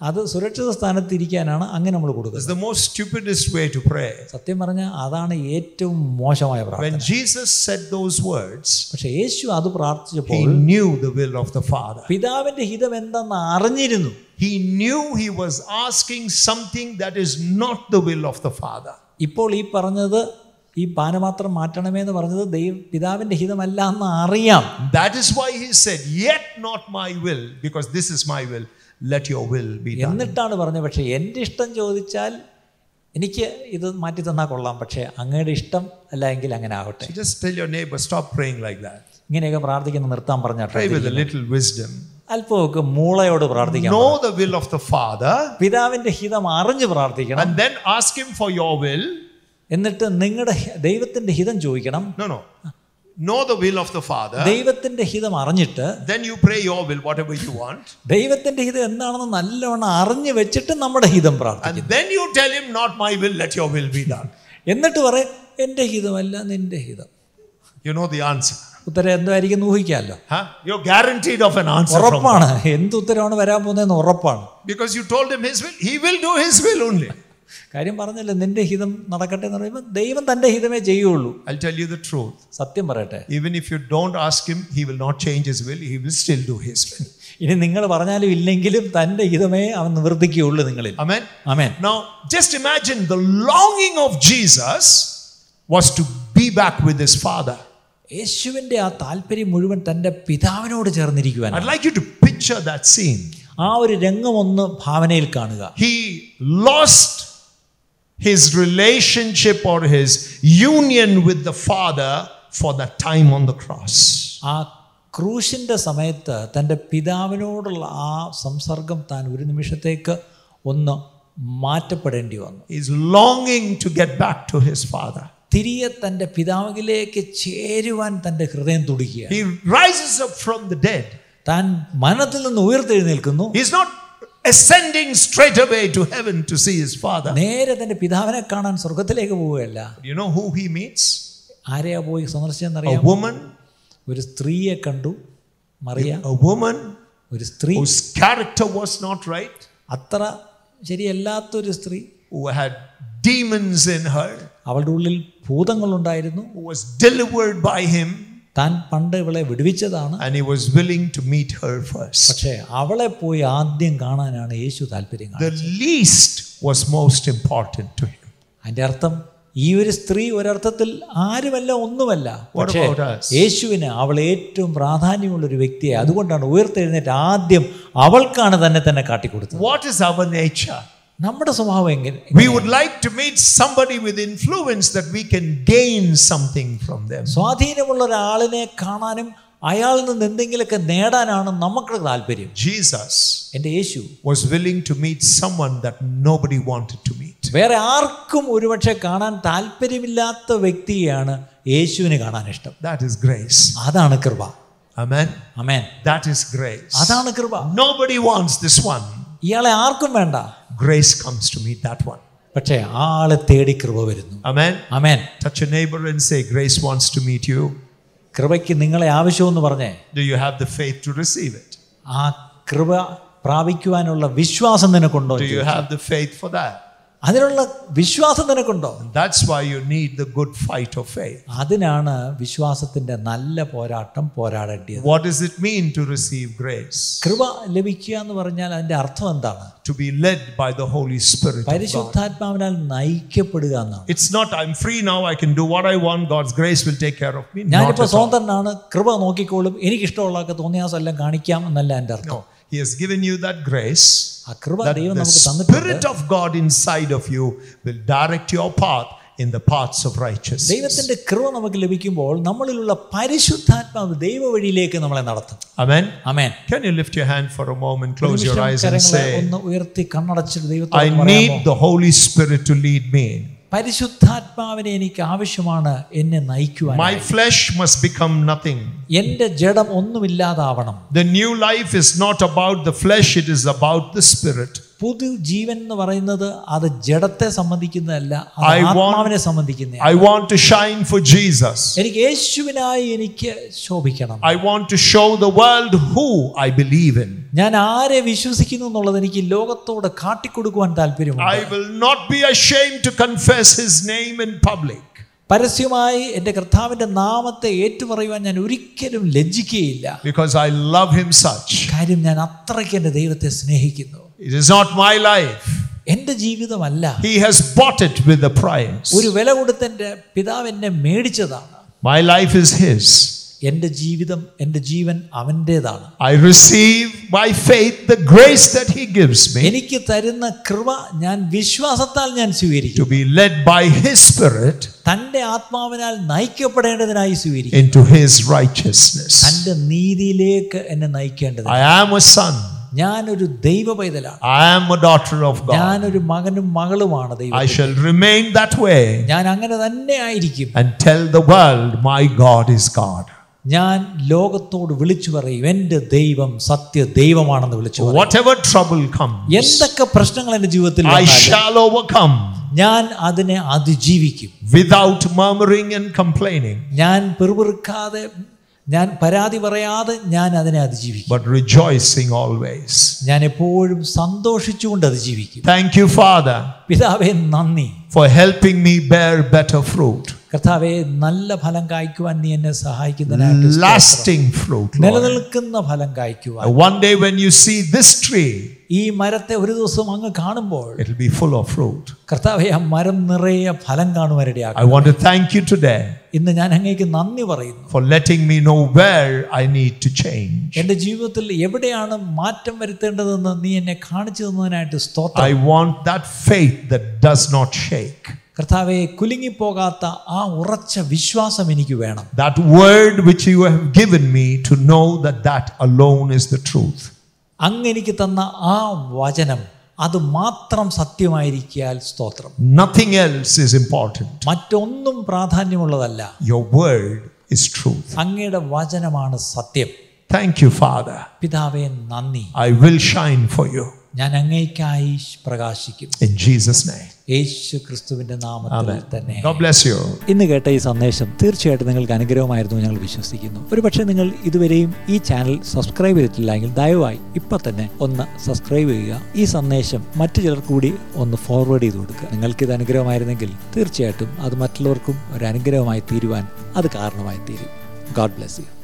അത് സുരക്ഷിത സ്ഥാനത്തിരിക്കാനാണ് അങ്ങനെ നമ്മൾ കൊടുക്കുന്നത് the most stupidest way to pray. സത്യം പറഞ്ഞാൽ അതാണ് ഏറ്റവും മോശമായ പ്രാർത്ഥന When Jesus said those words, പക്ഷെ യേശു അത് പ്രാർത്ഥിച്ചപ്പോൾ he knew the will of the Father. പിതാവിന്റെ ഹിതം എന്തെന്ന് അറിഞ്ഞിരുന്നു He knew he was asking something that is not the will of the Father. ഇപ്പോൾ ഈ പറഞ്ഞത് ഈ പാനപാത്രം മാറ്റണമേ എന്ന് പറഞ്ഞത് ദൈവ പിതാവിന്റെ ഹിതമല്ല എന്ന് അറിയാം That is why he said, Yet not my will, because this is my will, let your will be done. എന്നിട്ടാണ് പറഞ്ഞത്. പക്ഷേ എന്റെ ഇഷ്ടം ചോദിച്ചാൽ എനിക്ക് ഇത് മാറ്റി തന്നാൽ കൊള്ളാം. പക്ഷേ അങ്ങയുടെ ഇഷ്ടം അല്ല എങ്കിൽ അങ്ങനെ ആവട്ടെ. Just your tell stop praying like that ഇങ്ങനെയൊക്കെ പ്രാർത്ഥിക്കുന്ന നിർത്താൻ പറഞ്ഞാൽ Pray with a little wisdom. അല്പമൊക്കെ മൂളയോട് പ്രാർത്ഥിക്കണം Know the will of the Father, പിതാവിന്റെ ഹിതം അറിഞ്ഞു പ്രാർത്ഥിക്കണം. And then ask him for your will. എന്നിട്ട് നിങ്ങളുടെ ദൈവത്തിന്റെ ഹിതം ചോദിക്കണം. No no. Know the will of the Father. ദൈവത്തിന്റെ ഹിതം അറിഞ്ഞിട്ട് Then you pray your will, whatever you want. ദൈവത്തിന്റെ ഹിതം എന്താണെന്ന് നല്ലവണ്ണം അറിഞ്ഞു വെച്ചിട്ട് നമ്മുടെ ഹിതം പ്രാർത്ഥിക്കും then you tell him, Not my will, let your will be done. എന്നിട്ട് പറയും എന്റെ ഹിതമല്ല നിന്റെ ഹിതം You know the answer. ഉത്തരം എന്തായിരിക്കും ഊഹിക്കാമല്ലോ of an answer from God. ഉറപ്പാണ് എന്ത് ഉത്തരമാണ് വരാൻ പോകുന്നതെന്ന് ഉറപ്പാണ് Because you told him his will. He will do his will only. കാര്യം പറഞ്ഞില്ല നിന്റെ ഹിതം നടക്കട്ടെ എന്ന് പറയുമ്പോൾ ദൈവം തന്റെ ഹിതമേ ചെയ്യുള്ളൂ. I tell you the truth സത്യം പറയട്ടെ. Even if you don't ask him he will not change his will he will still do his will ഇനി നിങ്ങൾ പറഞ്ഞാലും ഇല്ലെങ്കിലും തന്റെ ഹിതമേ അവൻ നിവർത്തിക്കുകയുള്ളൂ നിങ്ങളിൽ. ആമേൻ ആമേൻ. Now just imagine the ലോങ്ങിങ് of Jesus was to be back with his father യേശുവിന്റെ ആ താല്പര്യം മുഴുവൻ തന്റെ പിതാവിനോട് ചേർന്നിരിക്കുവാൻ I like you to picture that scene ആ ഒരു രംഗം ഒന്ന് ഭാവനയിൽ കാണുക. He lost his relationship or his union with the father for that time on the cross. ആ ക്രൂശിൻ്റെ സമയത്ത് തൻ്റെ പിതാവിനോടുള്ള ആ സംസർഗം താൻ ഒരു നിമിഷത്തേക്ക് ഒന്ന് മാറ്റപ്പെടേണ്ടി വന്നു He's longing to get back to his father. തിരികെ തൻ്റെ പിതാവിലേക്ക് ചേരുവാൻ തൻ്റെ ഹൃദയം തുടിക്കുക He rises up from the dead. താൻ മരണത്തിൽ നിന്ന് ഉയർത്തെഴുന്നേൽക്കുന്നു He's not ascending straight away to heaven to see his father. നേരെ തൻ്റെ പിതാവിനെ കാണാൻ സ്വർഗത്തിലേക്ക് പോവുകയല്ല You know who he meets? ആരെയാ പോയി A സന്ദർശിച്ചെന്നറിയാം woman, ഒരു സ്ത്രീയെ കണ്ടു മറിയ a woman ഒരു സ്ത്രീ whose character was not right, അത്ര ശരിയല്ലാത്തൊരു സ്ത്രീ who had demons in her, അവളുടെ ഉള്ളിൽ ഭൂതങ്ങളുണ്ടായിരുന്നു who was delivered by him, താൻ പണ്ട് ഇവളെ വിടുവിച്ചതാണ് and he was willing to meet her first. പക്ഷേ അവളെ പോയി ആദ്യം കാണാനാണ് യേശു താല്പര്യം The കാണിച്ചത് least was most important to him. അതിന്റെ അർത്ഥം ഈ ഒരു സ്ത്രീ ഒരർത്ഥത്തിൽ ആരുമല്ല ഒന്നുമല്ല പക്ഷേ about us? യേശുവിന് അവൾ ഏറ്റവും പ്രാധാന്യമുള്ള ഒരു വ്യക്തിയെ അതുകൊണ്ടാണ് ഉയർത്തെഴുന്നേറ്റ് ആദ്യം അവൾക്കാണ് തന്നെ തന്നെ കാട്ടിക്കൊടുത്തത് What is our nature? നമ്മുടെ സ്വഭാവം എങ്ങനെ We would like to meet somebody with influence that we can gain something from them. സ്വാധീനമുള്ള ഒരാളിനെ കാണാനും അയാളിൽ നിന്ന് എന്തെങ്കിലുമൊക്കെ നേടാനാണ് നമുക്ക് താല്പര്യം Jesus എൻ്റെ യേശു was willing to meet someone that nobody wanted to meet. വേറെ ആർക്കും ഒരുപക്ഷെ കാണാൻ താല്പര്യമില്ലാത്ത വ്യക്തിയെയാണ് യേശുവിന് കാണാൻ ഇഷ്ടം That is grace. അതാണ് കൃപ Amen. Amen That is grace. അതാണ് കൃപ Nobody wants this one. ഇയാളെ ആർക്കും വേണ്ട Grace comes to meet that one. പക്ഷേ ആ ആളെ തേടി കൃപ വരുന്നു Amen. Amen Touch your neighbor and say, Grace wants to meet you. കൃപയ്ക്ക് നിങ്ങളെ ആവശ്യമെന്ന് പറഞ്ഞേ Do you have the faith to receive it? ആ കൃപ പ്രാപിക്കുവാനുള്ള വിശ്വാസം നിനക്കുണ്ടോ Do you have the faith for that? അതിനുള്ള വിശ്വാസം നിനക്കുണ്ടോ? That's why you need the good fight of faith അതിനാണ് വിശ്വാസത്തിന്റെ നല്ല പോരാട്ടം പോരാടേണ്ടത് what does it mean to receive grace കൃപ ലഭിക്കുക എന്ന് പറഞ്ഞാൽ അതിന്റെ അർത്ഥം എന്താണ്? To be led by the holy spirit പരിശുദ്ധാത്മാവിനാൽ നയിക്കപ്പെടുക എന്നാണ്. It's not I am free now I can do what I want God's grace will take care of me ഞാൻ ഇപ്പോ സ്വന്തം ആണ് കൃപ നോക്കിക്കോളും എനിക്ക് ഇഷ്ടമുള്ളതൊക്കെ തോന്നിയാസം കാണിക്കാം എന്നല്ല അർത്ഥം. He has given you that grace. ആ കൃപ That ദൈവം the നമുക്ക് തന്നിട്ടുണ്ട് Spirit of God inside of you will direct your path in the paths of righteousness. ദൈവത്തിന്റെ കൃപ നമുക്ക് ലഭിക്കുമ്പോൾ നമ്മളിലുള്ള പരിശുദ്ധാത്മാവ് ദൈവ വഴിയിലേക്ക് നമ്മളെ നടത്തും Amen. Amen Can you lift your hand for a moment, close your നിമിഷം eyes and കരങ്ങളെ say, ഒന്ന് ഉയർത്തി കണ്ണടച്ചിട്ട് I ദൈവത്തോട് need പറയാമോ the Holy Spirit to lead me. പരിശുദ്ധാത്മാവിനെ എനിക്ക് ആവശ്യമാണ് എന്നെ നയിക്കുവാൻ My flesh must become nothing. എന്റെ ജഡം ഒന്നുമില്ലാതാവണം The new life is not about the flesh, it is about the Spirit. പുതു ജീവൻ എന്ന് പറയുന്നത് അത് ജഡത്തെ സംബന്ധിക്കുന്നതല്ല അത് I want- ആത്മാവിനെ സംബന്ധിക്കുന്ന I want to shine for Jesus. എനിക്ക് യേശുവിനായി എനിക്ക് ശോഭിക്കണം I want to show the world who I believe in. ഞാൻ ആരെ വിശ്വസിക്കുന്നു എന്നുള്ളത് എനിക്ക് ലോകത്തോട് കാട്ടിക്കൊടുക്കുവാൻ താല്പര്യമുണ്ട്. I will not be ashamed to confess his name in public. പരസ്യമായി എന്റെ കർത്താവിന്റെ നാമത്തെ ഏറ്റുപറയുവാൻ ഞാൻ ഒരിക്കലും ലജ്ജിക്കുകയില്ല. Because I love him such കാര്യം ഞാൻ അത്രയ്ക്ക് എന്റെ ദൈവത്തെ സ്നേഹിക്കുന്നു. It is not my life. എന്റെ ജീവിതമല്ല. He has bought it with the price ഒരു വില കൊടുത്ത് എന്റെ പിതാവ് എന്നെ മേടിച്ചതാണ്. My life is his. എൻ്റെ ജീവിതം എൻ്റെ ജീവൻ അവൻ്റേതാണ് I receive by faith the grace that he gives me എനിക്ക് തരുന്ന കൃപ ഞാൻ വിശ്വാസത്താൽ ഞാൻ to സ്വീകരിക്കും be led by his spirit തൻ്റെ ആത്മാവിനാൽ നയിക്കപ്പെടേണ്ടതിനായി സ്വീകരിക്കും into his righteousness. തൻ്റെ നീതിയിലേക്ക് എന്നെ നയിക്കേണ്ടത് I am a son. ഞാനൊരു ദൈവ പൈതലാണ് I am a daughter of God. ഞാനൊരു മകനും മകളുമാണ് ദൈവം I shall remain that way ഞാൻ അങ്ങനെ തന്നെ ആയിരിക്കും and tell the world, my God is God. ഞാൻ ലോകത്തോട് വിളിച്ചു പറയും എന്റെ ദൈവം സത്യ ദൈവമാണെന്ന് വിളിച്ചു പറയും. Whatever trouble comes, എന്തൊക്കെ പ്രശ്നങ്ങൾ എന്റെ ജീവിതത്തിൽ I വന്നാലും shall overcome. ഞാൻ അതിനെ അതിജീവിക്കും. Without murmuring ആൻഡ് കംപ്ലൈനിങ് ഞാൻ പെറുപെറുക്കാതെ ഞാൻ പരാതി പറയാതെ ഞാൻ അതിനെ അതിജീവിക്കും. But rejoicing always. ഞാൻ എപ്പോഴും സന്തോഷിച്ചുകൊണ്ട് അതിജീവിക്കും. Thank you, Father, പിതാവേ നന്ദി for helping me bear better fruit, കർത്താവെ നല്ല ഫലം കായ്ക്കുവാൻ നീ എന്നെ സഹായിക്കുന്നതിനായിട്ട് സ്തോത്രം. lasting fruit. Lord. നിലനിൽക്കുന്ന ഫലം കായ്ക്കുവാൻ One day when you see this tree, ഈ മരത്തെ ഒരു ദിവസം അങ്ങ് കാണുമ്പോൾ it will be full of fruit. കർത്താവെ ആ മരം നിറയെ ഫലം I കാണുവാനിടയാക്കും want to thank you today ഇന്ന് ഞാൻ അങ്ങേക്ക് നന്ദി പറയുന്നു for letting me know where I need to change. എൻ്റെ ജീവിതത്തിൽ എവിടെയാണ് മാറ്റം വരുത്തേണ്ടതെന്ന് നീ എന്നെ കാണിച്ചു തന്നതിനായിട്ട് സ്തോത്രം I want that faith that does not shake. കർത്താവെ കുലുങ്ങിപ്പോകാത്ത ആ ഉറച്ച വിശ്വാസം എനിക്ക് വേണം That word which you have given me to know that that alone is the truth. അങ്ങ് എനിക്ക് തന്ന ആ വചനം അത് മാത്രം സത്യമായിരിക്കാൽ സ്തോത്രം Nothing else is important. മറ്റൊന്നും പ്രാധാന്യമുള്ളതല്ല Your word is truth. അങ്ങയുടെ വചനമാണ് സത്യം Thank you, Father. പിതാവേ നന്ദി I will shine for you. ഞാൻ അങ്ങേക്കായി പ്രകാശിക്കും. ഇൻ ജീസസ് നെയിം യേശു ക്രിസ്തുവിന്റെ നാമത്തിൽ തന്നെ. God bless you. ഇന്ന് കേട്ട ഈ സന്ദേശം തീർച്ചയായിട്ടും നിങ്ങൾക്ക് അനുഗ്രഹമായിരുന്നു ഞങ്ങൾ വിശ്വസിക്കുന്നു. ഒരു പക്ഷേ നിങ്ങൾ ഇതുവരെയും ഈ ചാനൽ സബ്സ്ക്രൈബ് ചെയ്തിട്ടില്ലെങ്കിൽ ദയവായി ഇപ്പം തന്നെ ഒന്ന് സബ്സ്ക്രൈബ് ചെയ്യുക. ഈ സന്ദേശം മറ്റു ചിലർ കൂടി ഒന്ന് ഫോർവേഡ് ചെയ്ത് കൊടുക്കുക. നിങ്ങൾക്ക് ഇത് അനുഗ്രഹമായിരുന്നെങ്കിൽ തീർച്ചയായിട്ടും അത് മറ്റുള്ളവർക്കും ഒരു അനുഗ്രഹമായി തീരുവാൻ അത് കാരണമായി തീരും. God bless you